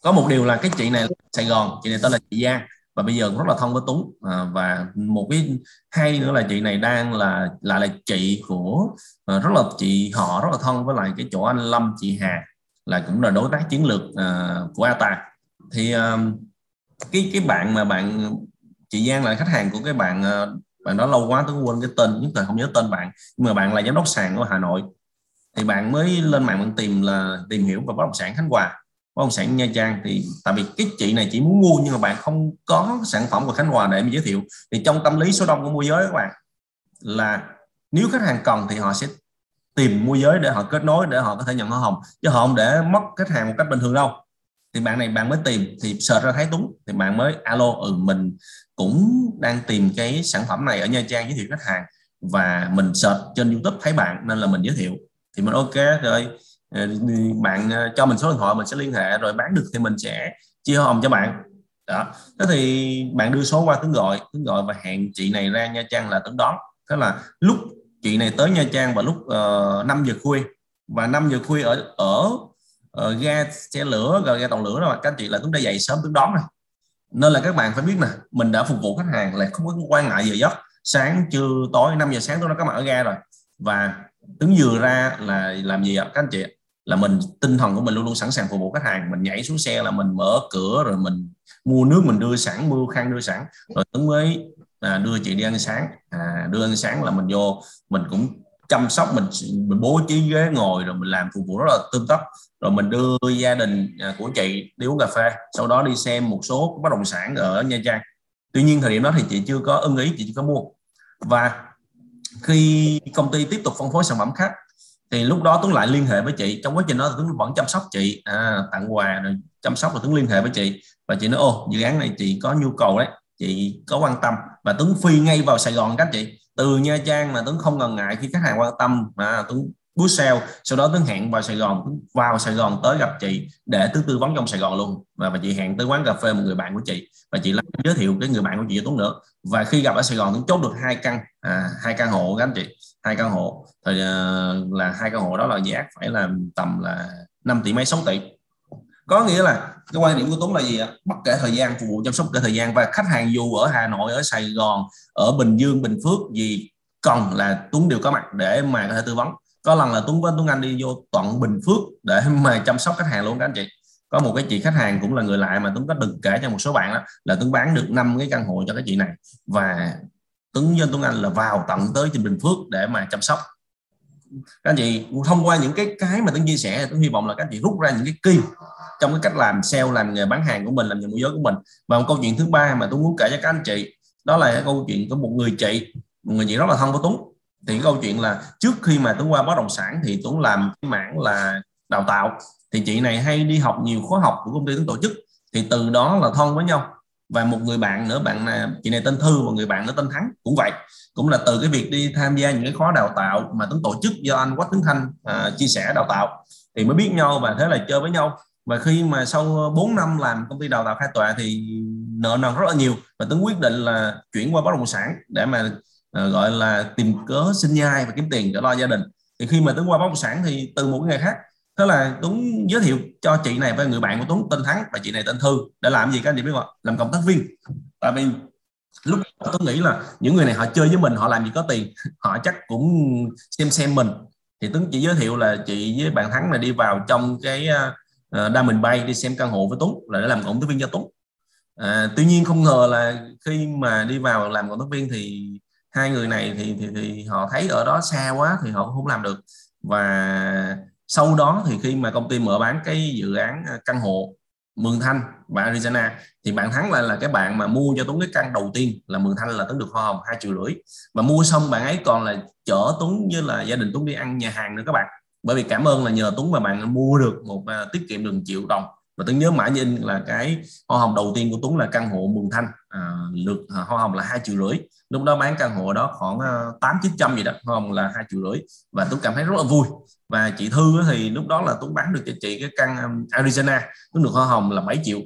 có một điều là cái chị này Sài Gòn chị này tên là chị Giang và bây giờ cũng rất là thân với Tuấn. À, và một cái hay nữa là chị này đang là là là chị của à, rất là chị họ rất là thân với lại cái chỗ anh Lâm chị Hà là cũng là đối tác chiến lược à, của ATA. Thì à, cái cái bạn mà bạn chị Giang là khách hàng của cái bạn à, bạn đó lâu quá tôi quên cái tên, nhất thời không nhớ tên bạn. Nhưng mà bạn là giám đốc sàn của Hà Nội. Thì bạn mới lên mạng bạn tìm là, tìm hiểu về bất động sản Khánh Hòa, bất động sản Nha Trang. Thì tại vì cái chị này chỉ muốn mua nhưng mà bạn không có sản phẩm của Khánh Hòa để mà giới thiệu. Thì trong tâm lý số đông của môi giới các bạn, là nếu khách hàng cần thì họ sẽ tìm môi giới để họ kết nối, để họ có thể nhận hoa hồng. Chứ họ không để mất khách hàng một cách bình thường đâu thì bạn này bạn mới tìm thì search ra thấy đúng. Thì bạn mới alo ừ mình cũng đang tìm cái sản phẩm này ở Nha Trang giới thiệu khách hàng và mình search trên YouTube thấy bạn nên là mình giới thiệu. Thì mình ok rồi. Ờ, bạn ờ, cho mình số điện thoại mình sẽ liên hệ rồi bán được thì mình sẽ chia hồng cho bạn. Đó. Thế thì bạn đưa số qua tướng gọi. Tướng gọi và hẹn chị này ra Nha Trang là tướng đón. Thế là lúc chị này tới Nha Trang vào lúc ờ, uh, 5 giờ khuya. Và 5 giờ khuya ở ở uh, ga xe lửa rồi ga tàu lửa đó mà các chị là chúng ta dậy sớm tướng đón này nên là các bạn phải biết nè mình đã phục vụ khách hàng là không có quan ngại giờ giấc. Sáng trưa tối 5 giờ sáng tôi đã có mặt ở ga rồi. Và đứng vừa ra là làm gì ạ? Các anh chị là mình tinh thần của mình luôn luôn sẵn sàng phục vụ khách hàng. Mình nhảy xuống xe là mình mở cửa rồi mình mua nước mình đưa sẵn mua khăn đưa sẵn. Rồi tuấn mới à, đưa chị đi ăn sáng. À, đưa ăn sáng là mình vô mình cũng chăm sóc mình mình bố trí ghế ngồi rồi mình làm phục vụ rất là tươm tất. Rồi mình đưa gia đình à, của chị đi uống cà phê sau đó đi xem một số bất động sản ở Nha Trang. Tuy nhiên thời điểm đó thì chị chưa có ưng ý chị chưa có mua. Và khi công ty tiếp tục phân phối sản phẩm khác thì lúc đó Tuấn lại liên hệ với chị. Trong quá trình đó Tuấn vẫn chăm sóc chị à, tặng quà rồi chăm sóc và Tuấn liên hệ với chị. Và chị nói ô dự án này chị có nhu cầu đấy chị có quan tâm. Và Tuấn phi ngay vào Sài Gòn các chị từ Nha Trang mà Tuấn không ngần ngại khi khách hàng quan tâm mà Tuấn bút sale sau đó Tuấn hẹn vào Sài Gòn Tuấn vào Sài Gòn tới gặp chị để Tuấn tư vấn trong Sài Gòn luôn. Và, và chị hẹn tới quán cà phê một người bạn của chị và chị lại giới thiệu cái người bạn của chị cho Tuấn nữa. Và khi gặp ở Sài Gòn Tuấn chốt được hai căn à, hai căn hộ các anh chị hai căn hộ. Thì uh, là hai căn hộ đó là giá phải là tầm là 5 tỷ mấy 6 tỷ có nghĩa là cái quan điểm của Tuấn là gì ạ? Bất kể thời gian, phục vụ chăm sóc kể thời gian. Và khách hàng dù ở Hà Nội, ở Sài Gòn, ở Bình Dương, Bình Phước gì, cần là Tuấn đều có mặt để mà có thể tư vấn. Có lần là Tuấn với Tuấn Anh đi vô tận Bình Phước để mà chăm sóc khách hàng luôn các anh chị. Có một cái chị khách hàng cũng là người lại mà Tuấn có được kể cho một số bạn đó, là Tuấn bán được năm cái căn hộ cho cái chị này. Và Tuấn với Tuấn Anh là vào tận tới trên Bình Phước để mà chăm sóc các anh chị, thông qua những cái cái mà tôi chia sẻ, tôi hy vọng là các anh chị rút ra những cái key trong cái cách làm sale, làm nghề bán hàng của mình, làm nghề môi giới của mình. Và một câu chuyện thứ ba mà tôi muốn kể cho các anh chị, đó là cái câu chuyện của một người chị, một người chị rất là thân với Tuấn. Thì cái câu chuyện là trước khi mà Tuấn qua bất động sản thì Tuấn làm cái mảng là đào tạo. Thì chị này hay đi học nhiều khóa học của công ty Tuấn tổ chức. Thì từ đó là thân với nhau và một người bạn nữa bạn này chị này tên Thư và người bạn nữa tên Thắng cũng vậy. Cũng là từ cái việc đi tham gia những cái khóa đào tạo mà Tuấn tổ chức do anh Quách Tuấn Thanh à, chia sẻ đào tạo. Thì mới biết nhau và thế là chơi với nhau. Và khi mà sau 4 năm làm công ty đào tạo khai tọa thì nợ nần rất là nhiều. Và Tuấn quyết định là chuyển qua bất động sản để mà uh, gọi là tìm cớ sinh nhai và kiếm tiền để lo gia đình. Thì khi mà Tuấn qua bất động sản thì từ một cái ngày khác thế là Tuấn giới thiệu cho chị này với người bạn của Tuấn tên Thắng và chị này tên Thư. Để làm gì các anh chị biết không làm cộng tác viên. Tại vì lúc đó tôi nghĩ là những người này họ chơi với mình họ làm gì có tiền. Họ chắc cũng xem xem mình. Thì Tuấn chỉ giới thiệu là chị với bạn Thắng này đi vào trong cái uh, đa mình bay đi xem căn hộ với Tuấn là để làm cộng tác viên cho Tuấn. À, tuy nhiên không ngờ là khi mà đi vào làm cộng tác viên thì hai người này thì, thì thì họ thấy ở đó xa quá thì họ cũng không làm được. Và sau đó thì khi mà công ty mở bán cái dự án à, căn hộ Mường Thanh và Arizona thì bạn thắng lại là cái bạn mà mua cho Tuấn cái căn đầu tiên là Mường Thanh là Tuấn được hoa hồng hai triệu rưỡi. Và mua xong bạn ấy còn là chở Tuấn như là gia đình Tuấn đi ăn nhà hàng nữa các bạn. Bởi vì cảm ơn là nhờ Tuấn mà bạn mua được một uh, tiết kiệm được triệu đồng. Và Tuấn nhớ mãi in là cái hoa hồng đầu tiên của Tuấn là căn hộ Mường Thanh à, lượt à, hoa hồng là hai triệu rưỡi. Lúc đó bán căn hộ đó khoảng à, tám chín trăm gì đó hoa hồng là hai triệu rưỡi. Và Tuấn cảm thấy rất là vui và chị Thư thì lúc đó là Tuấn bán được cho chị cái căn um, Arizona Tuấn được hoa hồng là 7 triệu.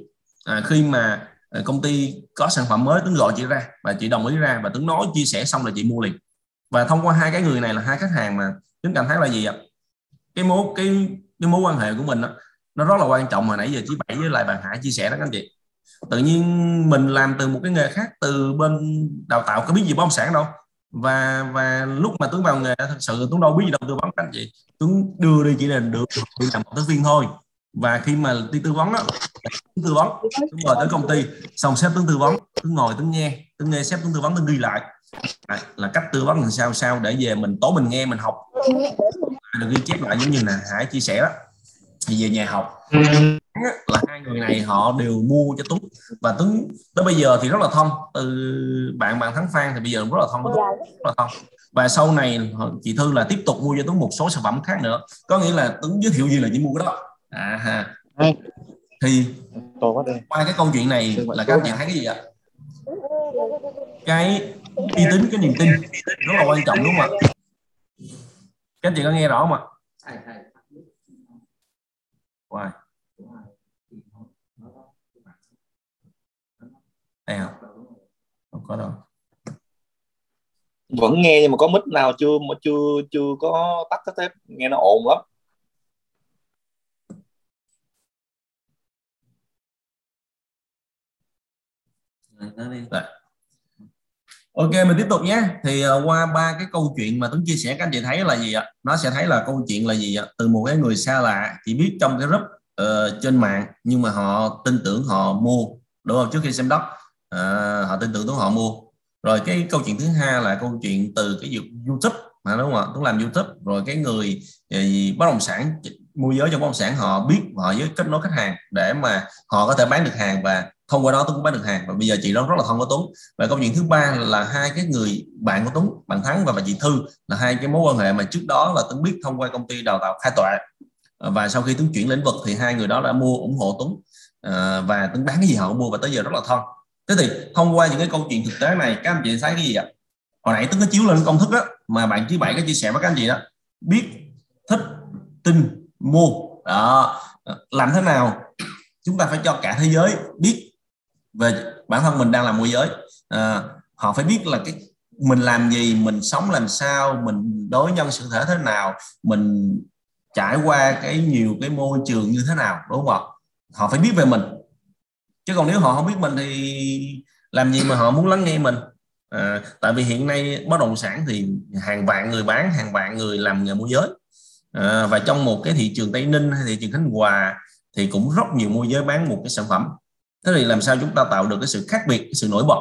À, khi mà à, công ty có sản phẩm mới Tuấn gọi chị ra và chị đồng ý ra và Tuấn nói chia sẻ xong là chị mua liền. Và thông qua hai cái người này là hai khách hàng mà Tuấn cảm thấy là gì ạ? Cái mối cái cái mối quan hệ của mình đó, nó rất là quan trọng. Mà nãy giờ chị Bảy với lại bạn Hải chia sẻ đó các anh chị. Tự nhiên mình làm từ một cái nghề khác từ bên đào tạo có biết gì bất động sản đâu và và lúc mà Tuấn vào nghề thật sự Tuấn đâu biết gì đâu tư vấn các anh chị. Tuấn đưa đi chỉ là được đi làm tư viên thôi. Và khi mà đi tư vấn đó tư vấn Tuấn ngồi tới công ty. Xong sếp Tuấn tư vấn Tuấn ngồi Tuấn nghe. Tuấn nghe sếp Tuấn tư vấn Tuấn ghi lại. À, là cách tư vấn làm sao sao để về mình tối mình nghe mình học. Được ghi chép lại giống như là Hải chia sẻ đó thì về nhà học. Là hai người này họ đều mua cho Tuấn. Và Tuấn tới bây giờ thì rất là thân từ bạn bạn Thắng Phan thì bây giờ rất là thân rất là thân và sau này chị Thư là tiếp tục mua cho Tuấn một số sản phẩm khác nữa. Có nghĩa là Tuấn giới thiệu gì là chỉ mua cái đó. À ha. Thì qua cái câu chuyện này là các anh chị thấy cái gì ạ? Cái uy tín cái niềm tin. Rất là quan trọng đúng không ạ? Các anh chị có nghe rõ không ạ Why? Đây không? Không có đâu. Vẫn nghe nhưng mà có mic nào chưa mà chưa chưa có tắt cái tép nghe nó ồn lắm. Rồi. Ok mình tiếp tục nhé. Thì uh, qua ba cái câu chuyện mà Tuấn chia sẻ các anh chị thấy là gì ạ? Nó sẽ thấy là câu chuyện là gì ạ? Từ một cái người xa lạ chỉ biết trong cái group uh, trên mạng nhưng mà họ tin tưởng họ mua. Đúng không? Trước khi xem đất uh, ờ, họ tin tưởng Tuấn họ mua. Rồi cái câu chuyện thứ hai là câu chuyện từ cái YouTube mà đúng không ạ? Tuấn làm YouTube rồi cái người uh, bất động sản môi giới trong bất động sản, họ biết, họ với kết nối khách hàng để mà họ có thể bán được hàng và thông qua đó Tuấn cũng bán được hàng. Và bây giờ chị đó rất là thông với Tuấn. Và câu chuyện thứ ba là hai cái người bạn của Tuấn, bạn Thắng và bà chị Thư là hai cái mối quan hệ mà trước đó là Tuấn biết thông qua công ty đào tạo khai tọa và sau khi Tuấn chuyển lĩnh vực thì hai người đó đã mua ủng hộ Tuấn. Ờ, và Tuấn bán cái gì họ cũng mua và tới giờ rất là thân. Thế thì thông qua những cái câu chuyện thực tế này, các anh chị thấy cái gì ạ? Hồi nãy Tuấn có chiếu lên công thức đó mà bạn thứ bảy có chia sẻ với các anh chị đó. Biết, thích, tin mua đó. Làm thế nào? Chúng ta phải cho cả thế giới biết về bản thân mình đang làm môi giới. À, họ phải biết là cái mình làm gì mình sống làm sao mình đối nhân sự thể thế nào mình trải qua cái nhiều cái môi trường như thế nào đúng không ạ? Họ phải biết về mình. Chứ còn nếu họ không biết mình thì làm gì mà họ muốn lắng nghe mình? À, tại vì hiện nay bất động sản thì hàng vạn người bán hàng vạn người làm nghề môi giới à, và trong một cái thị trường tây ninh hay thị trường khánh hòa thì cũng rất nhiều môi giới bán một cái sản phẩm. Thế thì làm sao chúng ta tạo được cái sự khác biệt cái sự nổi bật?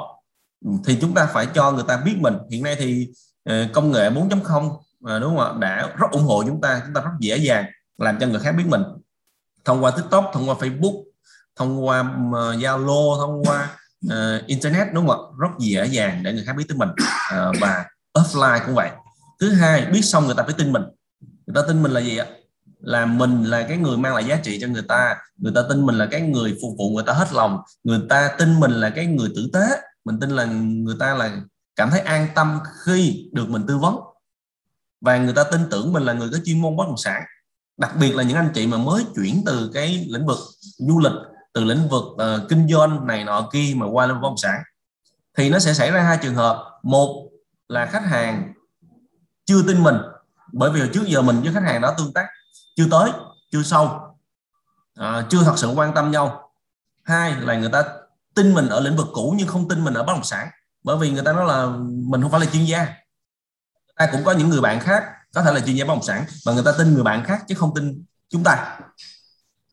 Ừ, thì chúng ta phải cho người ta biết mình. Hiện nay thì ờ, công nghệ 4.0 ờ, đúng không ạ? Đã rất ủng hộ chúng ta chúng ta rất dễ dàng làm cho người khác biết mình. Thông qua tiktok thông qua facebook thông qua zalo thông qua uh, internet đúng không ạ? Rất dễ dàng để người khác biết tới mình. Uh, và offline cũng vậy. Thứ hai biết xong người ta phải tin mình người ta tin mình là gì ạ? Là mình là cái người mang lại giá trị cho người ta. Người ta tin mình là cái người phục vụ người ta hết lòng. Người ta tin mình là cái người tử tế. Mình tin là người ta là cảm thấy an tâm khi được mình tư vấn. Và người ta tin tưởng mình là người có chuyên môn bất động sản. Đặc biệt là những anh chị mà mới chuyển từ cái lĩnh vực du lịch từ lĩnh vực uh, kinh doanh này nọ kia mà qua lĩnh vực bất động sản. Thì nó sẽ xảy ra hai trường hợp. Một là khách hàng chưa tin mình bởi vì trước giờ mình với khách hàng đã tương tác chưa tới chưa sâu. À, chưa thật sự quan tâm nhau. Hai là người ta tin mình ở lĩnh vực cũ nhưng không tin mình ở bất động sản. Bởi vì người ta nói là mình không phải là chuyên gia. Người ta cũng có những người bạn khác có thể là chuyên gia bất động sản và người ta tin người bạn khác chứ không tin chúng ta.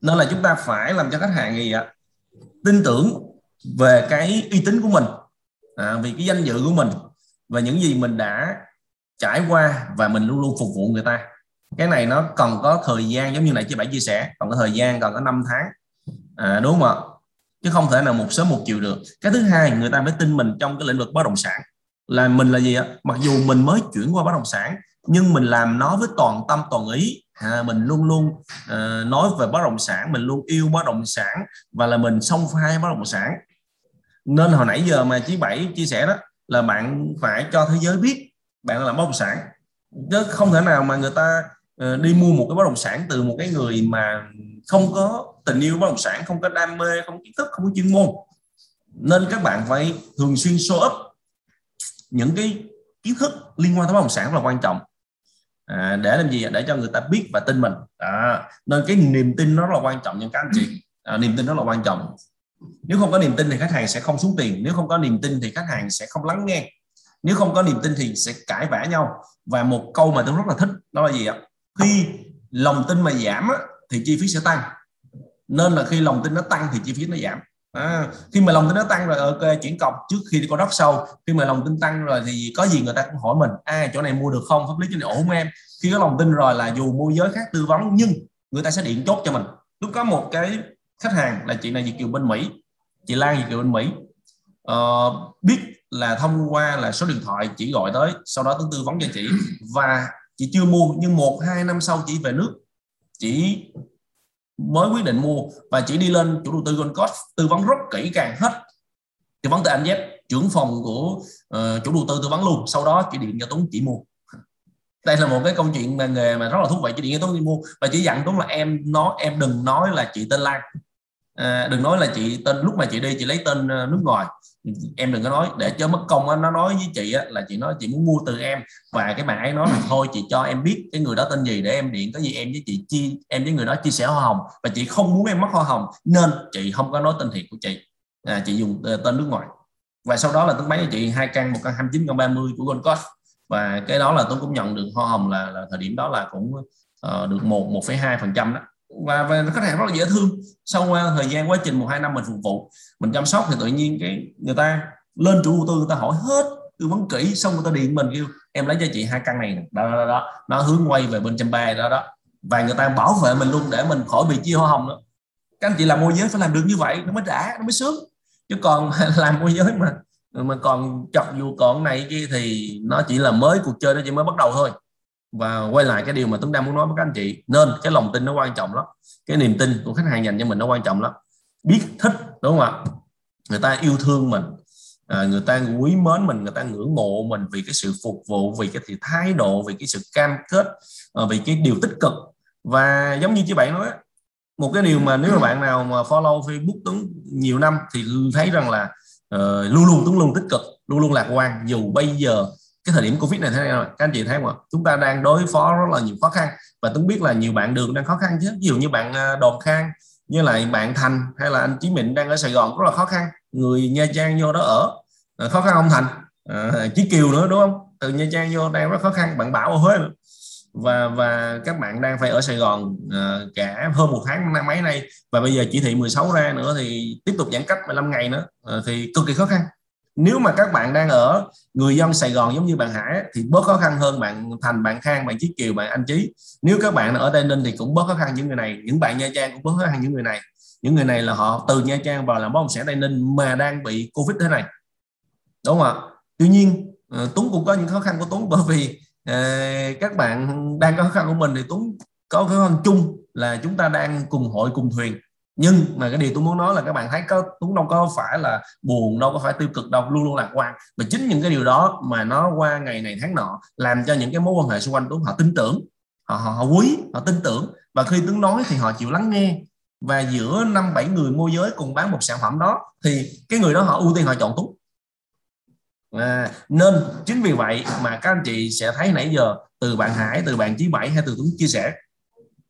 Nên là chúng ta phải làm cho khách hàng gì ạ? Tin tưởng về cái uy tín của mình. À, vì cái danh dự của mình và những gì mình đã trải qua và mình luôn luôn phục vụ người ta. Cái này nó cần có thời gian giống như này chị bảy chia sẻ còn có thời gian còn có 5 tháng. À, đúng không ạ? Chứ không thể nào một sớm một chiều được. Cái thứ hai người ta phải tin mình trong cái lĩnh vực bất động sản. Là mình là gì ạ? Mặc dù mình mới chuyển qua bất động sản nhưng mình làm nó với toàn tâm toàn ý. À, mình luôn luôn uh, nói về bất động sản mình luôn yêu bất động sản và là mình song phai bất động sản. Nên hồi nãy giờ mà chí bảy chia sẻ đó là bạn phải cho thế giới biết bạn là bất động sản. Chứ không thể nào mà người ta uh, đi mua một cái bất động sản từ một cái người mà không có tình yêu bất động sản không có đam mê không có kiến thức không có chuyên môn. Nên các bạn phải thường xuyên show up những cái kiến thức liên quan tới bất động sản rất là quan trọng. À, để làm gì để cho người ta biết và tin mình. À, nên cái niềm tin nó rất là quan trọng những các anh chị. À, niềm tin rất là quan trọng. Nếu không có niềm tin thì khách hàng sẽ không xuống tiền. Nếu không có niềm tin thì khách hàng sẽ không lắng nghe nếu không có niềm tin thì sẽ cãi vã nhau. Và một câu mà tôi rất là thích đó là gì ạ? Khi lòng tin mà giảm á, thì chi phí sẽ tăng. Nên là khi lòng tin nó tăng thì chi phí nó giảm. À, khi mà lòng tin nó tăng rồi ok chuyển cọc. Trước khi đi có đất sâu khi mà lòng tin tăng rồi thì có gì người ta cũng hỏi mình à chỗ này mua được không? Pháp lý cho này ổn không em? Khi có lòng tin rồi là dù môi giới khác tư vấn nhưng người ta sẽ điện chốt cho mình. Lúc có một cái khách hàng là chị này Việt kiều bên mỹ chị lan Việt kiều bên mỹ. Uh, biết là thông qua là số điện thoại chỉ gọi tới sau đó tôi tư vấn cho chị. Và chị chưa mua nhưng một hai năm sau chị về nước chị mới quyết định mua. Và chị đi lên chủ đầu tư Gold Coast. Tư vấn rất kỹ càng hết. Tư vấn từ anh Dép trưởng phòng của uh, chủ đầu tư tư vấn luôn. Sau đó chị điện cho Tuấn chị mua. Đây là một cái câu chuyện mà nghề mà rất là thú vị. Chị điện cho Tuấn đi mua. Và chị dặn Tuấn là em nó em đừng nói là chị tên Lan à, đừng nói là chị tên lúc mà chị đi chị lấy tên ờ, nước ngoài. Em đừng có nói để cho mất công á, nó nói với chị á, là chị nói chị muốn mua từ em. Và cái bạn ấy nói là thôi chị cho em biết cái người đó tên gì để em điện có gì em với chị chi em với người đó chia sẻ hoa hồng. Và chị không muốn em mất hoa hồng nên chị không có nói tên thiệt của chị. À, chị dùng ờ, tên nước ngoài. Và sau đó là tôi bán cho chị hai căn một căn 29 căn 30 của Gold Coast. Và cái đó là tôi cũng nhận được hoa hồng là, là thời điểm đó là cũng uh, được một một phẩy hai phần trăm đó và, và khách hàng rất là dễ thương. Sau qua thời gian quá trình một hai năm mình phục vụ mình chăm sóc thì tự nhiên cái người ta lên chủ đầu tư người ta hỏi hết tư vấn kỹ xong người ta điện mình kêu em lấy cho chị hai căn này đó, đó, đó. nó hướng quay về bên trăm ba đó đó. Và người ta bảo vệ mình luôn để mình khỏi bị chia hoa hồng nữa. Các anh chị làm môi giới phải làm được như vậy nó mới đã nó mới sướng. Chứ còn làm môi giới mà mà còn chọc dù còn này kia thì nó chỉ là mới cuộc chơi nó chỉ mới bắt đầu thôi và quay lại cái điều mà Tuấn đang muốn nói với các anh chị. Nên cái lòng tin nó quan trọng lắm. Cái niềm tin của khách hàng dành cho mình nó quan trọng lắm. Biết thích đúng không ạ? Người ta yêu thương mình. À, người ta quý mến mình người ta ngưỡng mộ mình vì cái sự phục vụ vì cái thái độ vì cái sự cam kết à, vì cái điều tích cực. Và giống như chị bạn nói một cái điều mà nếu mà bạn nào mà follow Facebook Tuấn nhiều năm thì thấy rằng là uh, luôn luôn Tuấn luôn tích cực luôn luôn lạc quan. Dù bây giờ cái thời điểm covid này thế nào các anh chị thấy không ạ? Chúng ta đang đối phó rất là nhiều khó khăn. Và tôi biết là nhiều bạn đường đang khó khăn chứ. Ví dụ như bạn à, Đồn Khang như lại bạn Thành hay là anh Chí Mịn đang ở Sài Gòn rất là khó khăn. Người Nha Trang vô đó ở à, khó khăn ông Thành. À, Chí Kiều nữa đúng không? Từ Nha Trang vô đang rất khó khăn bạn Bảo ở Huế nữa. Và và các bạn đang phải ở Sài Gòn uh, cả hơn một tháng năm mấy nay. Và bây giờ chỉ thị 16 ra nữa thì tiếp tục giãn cách 15 ngày nữa. Uh, thì cực kỳ khó khăn nếu mà các bạn đang ở người dân Sài Gòn giống như bạn Hải thì bớt khó khăn hơn bạn Thành, bạn Khang, bạn Chí Kiều, bạn Anh Chí. Nếu các bạn ở Tây Ninh thì cũng bớt khó khăn những người này, những bạn Nha Trang cũng bớt khó khăn những người này. Những người này là họ từ Nha Trang vào làm bất động sản Tây Ninh mà đang bị Covid thế này. Đúng không ạ? Tuy nhiên ờ, Tuấn cũng có những khó khăn của Tuấn bởi vì ờ, các bạn đang có khó khăn của mình thì Tuấn có khó khăn chung là chúng ta đang cùng hội cùng thuyền nhưng mà cái điều tôi muốn nói là các bạn thấy có Tuấn đâu có phải là buồn đâu có phải tiêu cực đâu luôn luôn lạc quan. Mà chính những cái điều đó mà nó qua ngày này tháng nọ làm cho những cái mối quan hệ xung quanh Tuấn họ tin tưởng. Họ, họ, họ quý họ tin tưởng. Và khi Tuấn nói thì họ chịu lắng nghe. Và giữa năm bảy người môi giới cùng bán một sản phẩm đó thì cái người đó họ ưu tiên họ chọn Tuấn. À, nên chính vì vậy mà các anh chị sẽ thấy nãy giờ từ bạn Hải từ bạn Chí Bảy hay từ Tuấn chia sẻ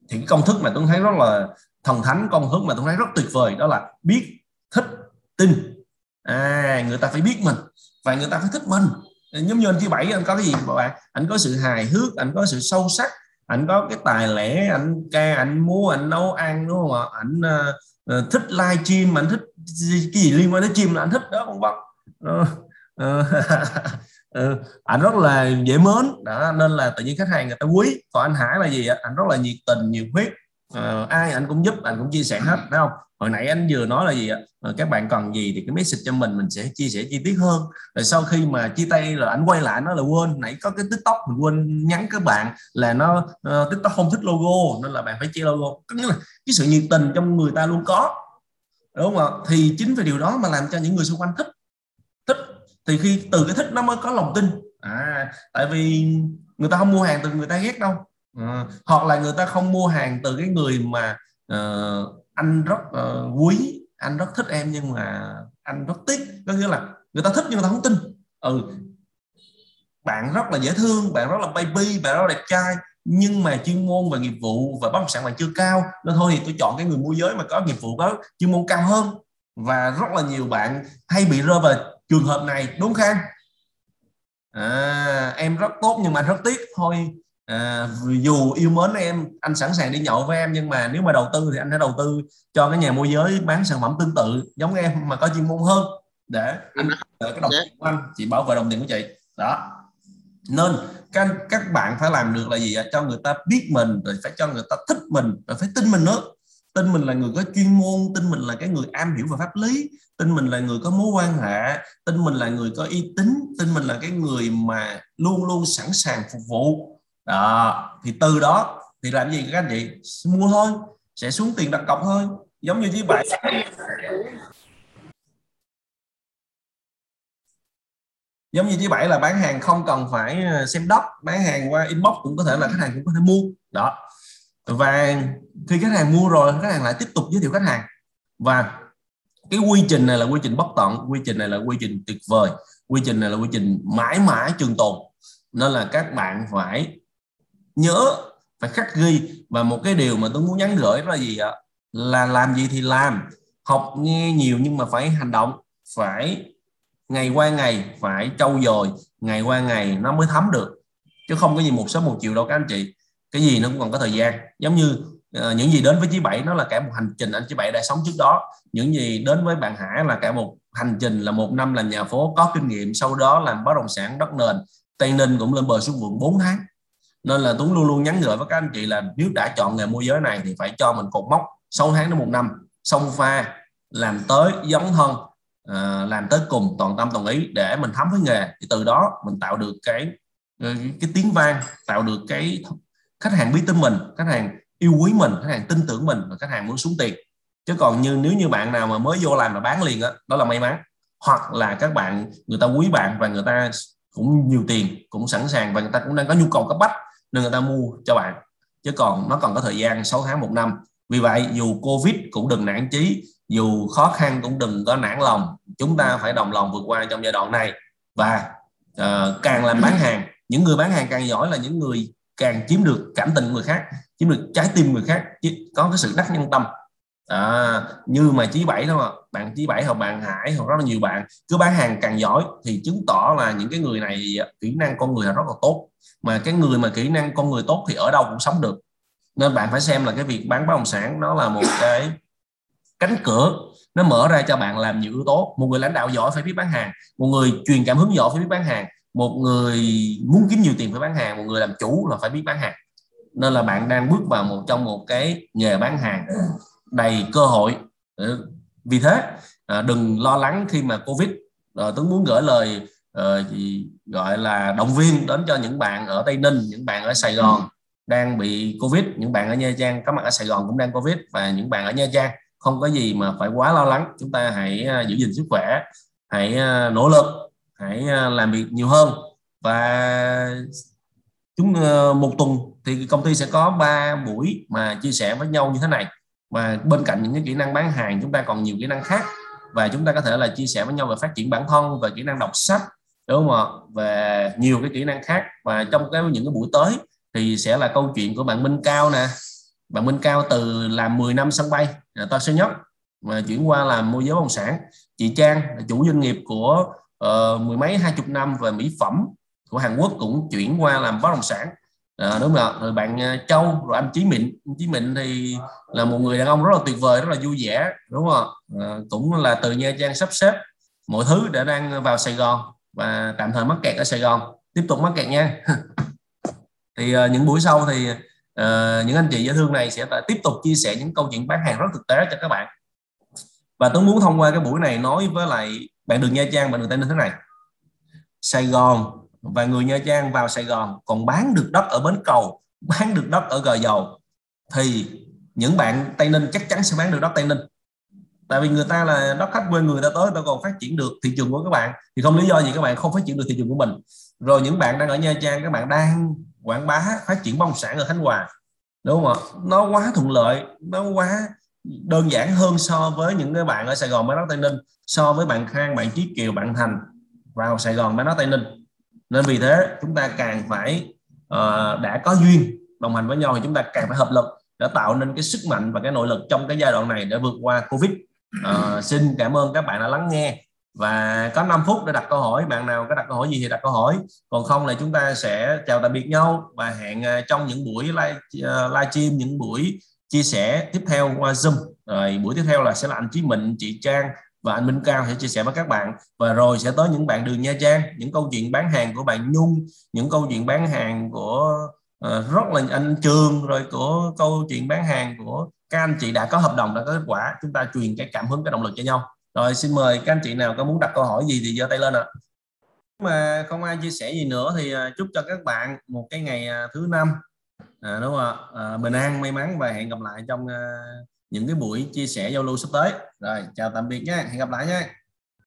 thì cái công thức mà Tuấn thấy rất là thần thánh con hướng mà tôi thấy rất tuyệt vời đó là biết thích tin. À người ta phải biết mình và người ta phải thích mình. Giống như anh thứ bảy anh có cái gì các bạn? Anh có sự hài hước anh có sự sâu sắc anh có cái tài lẻ anh ca anh múa anh nấu ăn đúng không ạ? Anh uh, ờ, ờ, thích live stream anh thích cái gì liên quan đến chim là anh thích đó không bắt uh, uh, anh rất là dễ mến. Đó nên là tự nhiên khách hàng người ta quý. Còn anh Hải là gì ạ? Anh rất là nhiệt tình nhiệt huyết uh, ai anh cũng giúp anh cũng chia sẻ hết phải không? Hồi nãy anh vừa nói là gì ạ? Uh, các bạn cần gì thì cái message cho mình mình sẽ chia sẻ chi tiết hơn. Rồi sau khi mà chia tay rồi anh quay lại nó là quên nãy có cái tiktok mình quên nhắn các bạn là nó uh, tiktok không thích logo nên là bạn phải chia logo. Có nghĩa là cái sự nhiệt tình trong người ta luôn có đúng không ạ? Thì chính vì điều đó mà làm cho những người xung quanh thích. Thích thì khi từ cái thích nó mới có lòng tin. À tại vì người ta không mua hàng từ người ta ghét đâu à, hoặc là người ta không mua hàng từ cái người mà uh, anh rất uh, quý anh rất thích em nhưng mà anh rất tiếc. Có nghĩa là người ta thích nhưng người ta không tin. Ừ bạn rất là dễ thương bạn rất là baby bạn rất là đẹp trai nhưng mà chuyên môn và nghiệp vụ và bất động sản bạn chưa cao nên thôi thì tôi chọn cái người môi giới mà có nghiệp vụ có chuyên môn cao hơn. Và rất là nhiều bạn hay bị rơi vào trường hợp này đúng không à, em rất tốt nhưng mà rất tiếc. Thôi à, dù yêu mến em anh sẵn sàng đi nhậu với em nhưng mà nếu mà đầu tư thì anh hãy đầu tư cho cái nhà môi giới bán sản phẩm tương tự giống em mà có chuyên môn hơn để anh đợi cái đồng tiền của anh chị bảo vệ đồng tiền của chị. Đó. Nên các các bạn phải làm được là gì cho người ta biết mình rồi phải cho người ta thích mình rồi phải tin mình nữa. Tin mình là người có chuyên môn tin mình là cái người am hiểu về pháp lý tin mình là người có mối quan hệ tin mình là người có uy tín tin mình là cái người mà luôn luôn sẵn sàng phục vụ đó, thì từ đó thì làm gì các anh chị? Mua thôi, sẽ xuống tiền đặt cọc thôi, giống như chiếc bạn giống như với bảy là bán hàng không cần phải ờ, xem đất bán hàng qua inbox cũng có thể là khách hàng cũng có thể mua. Đó. Và khi khách hàng mua rồi, khách hàng lại tiếp tục giới thiệu khách hàng. Và cái quy trình này là quy trình bất tận, quy trình này là quy trình tuyệt vời, quy trình này là quy trình mãi mãi trường tồn. Nên là các bạn phải nhớ phải khắc ghi. Và một cái điều mà tôi muốn nhắn gửi là gì ạ? Là làm gì thì làm. Học nghe nhiều nhưng mà phải hành động. Phải ngày qua ngày phải trau dồi. Ngày qua ngày nó mới thấm được. Chứ không có gì một sớm một chiều đâu các anh chị. Cái gì nó cũng còn có thời gian. Giống như uh, những gì đến với chí bảy nó là cả một hành trình anh chí bảy đã sống trước đó. Những gì đến với bạn hải là cả một hành trình là một năm làm nhà phố có kinh nghiệm sau đó làm bất động sản đất nền. Tây ninh cũng lên bờ xuống quận 4 tháng nên là Tuấn luôn luôn nhắn gửi với các anh chị là nếu đã chọn nghề môi giới này thì phải cho mình cột mốc 6 tháng đến một năm. Song pha làm tới dấn thân à, làm tới cùng toàn tâm toàn ý để mình thấm với nghề. Thì từ đó mình tạo được cái cái tiếng vang tạo được cái khách hàng biết tin mình khách hàng yêu quý mình khách hàng tin tưởng mình và khách hàng muốn xuống tiền. Chứ còn như nếu như bạn nào mà mới vô làm mà bán liền đó, đó là may mắn. Hoặc là các bạn người ta quý bạn và người ta cũng nhiều tiền cũng sẵn sàng và người ta cũng đang có nhu cầu cấp bách nên người ta mua cho bạn. Chứ còn nó còn có thời gian 6 tháng một năm. Vì vậy dù covid cũng đừng nản chí dù khó khăn cũng đừng có nản lòng. Chúng ta phải đồng lòng vượt qua trong giai đoạn này. Và uh, càng làm bán hàng những người bán hàng càng giỏi là những người càng chiếm được cảm tình người khác chiếm được trái tim người khác. Có cái sự đắc nhân tâm à, như mà chí bảy đó bạn chí bảy hoặc bạn hải hoặc rất là nhiều bạn. Cứ bán hàng càng giỏi thì chứng tỏ là những cái người này kỹ năng con người là rất là tốt. Mà cái người mà kỹ năng con người tốt thì ở đâu cũng sống được. Nên bạn phải xem là cái việc bán bất động sản nó là một cái cánh cửa. Nó mở ra cho bạn làm nhiều yếu tố. Một người lãnh đạo giỏi phải biết bán hàng. Một người truyền cảm hứng giỏi phải biết bán hàng. Một người muốn kiếm nhiều tiền phải bán hàng. Một người làm chủ là phải biết bán hàng. Nên là bạn đang bước vào một trong một cái nghề bán hàng đầy cơ hội. Ờ, vì thế à, đừng lo lắng khi mà covid ờ, tuấn muốn gửi lời ờ, gọi là động viên đến cho những bạn ở tây ninh, những bạn ở sài gòn đang bị covid, những bạn ở nha trang có mặt ở sài gòn cũng đang covid và những bạn ở nha trang. Không có gì mà phải quá lo lắng. Chúng ta hãy à, giữ gìn sức khỏe, hãy à, nỗ lực, hãy làm việc nhiều hơn. Và chúng một tuần thì công ty sẽ có ba buổi mà chia sẻ với nhau như thế này và bên cạnh những cái kỹ năng bán hàng chúng ta còn nhiều kỹ năng khác. Và chúng ta có thể là chia sẻ với nhau về phát triển bản thân về kỹ năng đọc sách đúng không ạ? Về nhiều cái kỹ năng khác. Và trong cái những cái buổi tới thì sẽ là câu chuyện của bạn Minh Cao nè. Bạn Minh Cao từ làm 10 năm sân bay là to sẽ nhất mà chuyển qua làm môi giới bất động sản. Chị Trang là chủ doanh nghiệp của uh, mười mấy hai chục năm về mỹ phẩm của Hàn Quốc cũng chuyển qua làm bất động sản à, đúng rồi. Rồi bạn ờ, Châu rồi anh Chí Mịn Chí Mịn thì là một người đàn ông rất là tuyệt vời rất là vui vẻ đúng không à, cũng là từ Nha Trang sắp xếp mọi thứ để đang vào Sài Gòn và tạm thời mắc kẹt ở Sài Gòn. Tiếp tục mắc kẹt nha. Thì uh, những buổi sau thì uh, những anh chị dễ thương này sẽ tiếp tục chia sẻ những câu chuyện bán hàng rất thực tế cho các bạn. Và tôi muốn thông qua cái buổi này nói với lại bạn đường Nha Trang bạn đường Tây Ninh thế này. Sài Gòn và người Nha Trang vào Sài Gòn còn bán được đất ở bến cầu, bán được đất ở gò dầu, thì những bạn Tây Ninh chắc chắn sẽ bán được đất Tây Ninh. Tại vì người ta là đất khách quê người ta tới ta còn phát triển được thị trường của các bạn. Thì không lý do gì các bạn không phát triển được thị trường của mình. Rồi những bạn đang ở Nha Trang, các bạn đang quảng bá phát triển bất động sản ở Khánh Hòa, đúng không ạ? Nó quá thuận lợi, nó quá đơn giản hơn so với những cái bạn ở Sài Gòn bán đất Tây Ninh, so với bạn Khang, bạn Chí Kiều, bạn Thành vào Sài Gòn bán đất Tây Ninh nên vì thế chúng ta càng phải uh, đã có duyên đồng hành với nhau thì chúng ta càng phải hợp lực để tạo nên cái sức mạnh và cái nội lực trong cái giai đoạn này để vượt qua Covid. Uh, xin cảm ơn các bạn đã lắng nghe và có 5 phút để đặt câu hỏi. Bạn nào có đặt câu hỏi gì thì đặt câu hỏi. Còn không là chúng ta sẽ chào tạm biệt nhau và hẹn ờ, trong những buổi live uh, live stream những buổi chia sẻ tiếp theo qua zoom. Rồi buổi tiếp theo là sẽ là anh Chí mình chị Trang và anh Minh Cao sẽ chia sẻ với các bạn. Và rồi sẽ tới những bạn đường Nha Trang những câu chuyện bán hàng của bạn Nhung những câu chuyện bán hàng của uh, rất là anh Trường rồi của câu chuyện bán hàng của các anh chị đã có hợp đồng đã có kết quả. Chúng ta truyền cái cảm hứng cái động lực cho nhau. Rồi xin mời các anh chị nào có muốn đặt câu hỏi gì thì giơ tay lên ạ. À. mà không ai chia sẻ gì nữa thì ờ, chúc cho các bạn một cái ngày ờ, thứ năm. À, đúng không ạ? À, bình an may mắn và hẹn gặp lại trong uh, những cái buổi chia sẻ giao lưu sắp tới. Rồi, chào tạm biệt nhé, hẹn gặp lại nhé.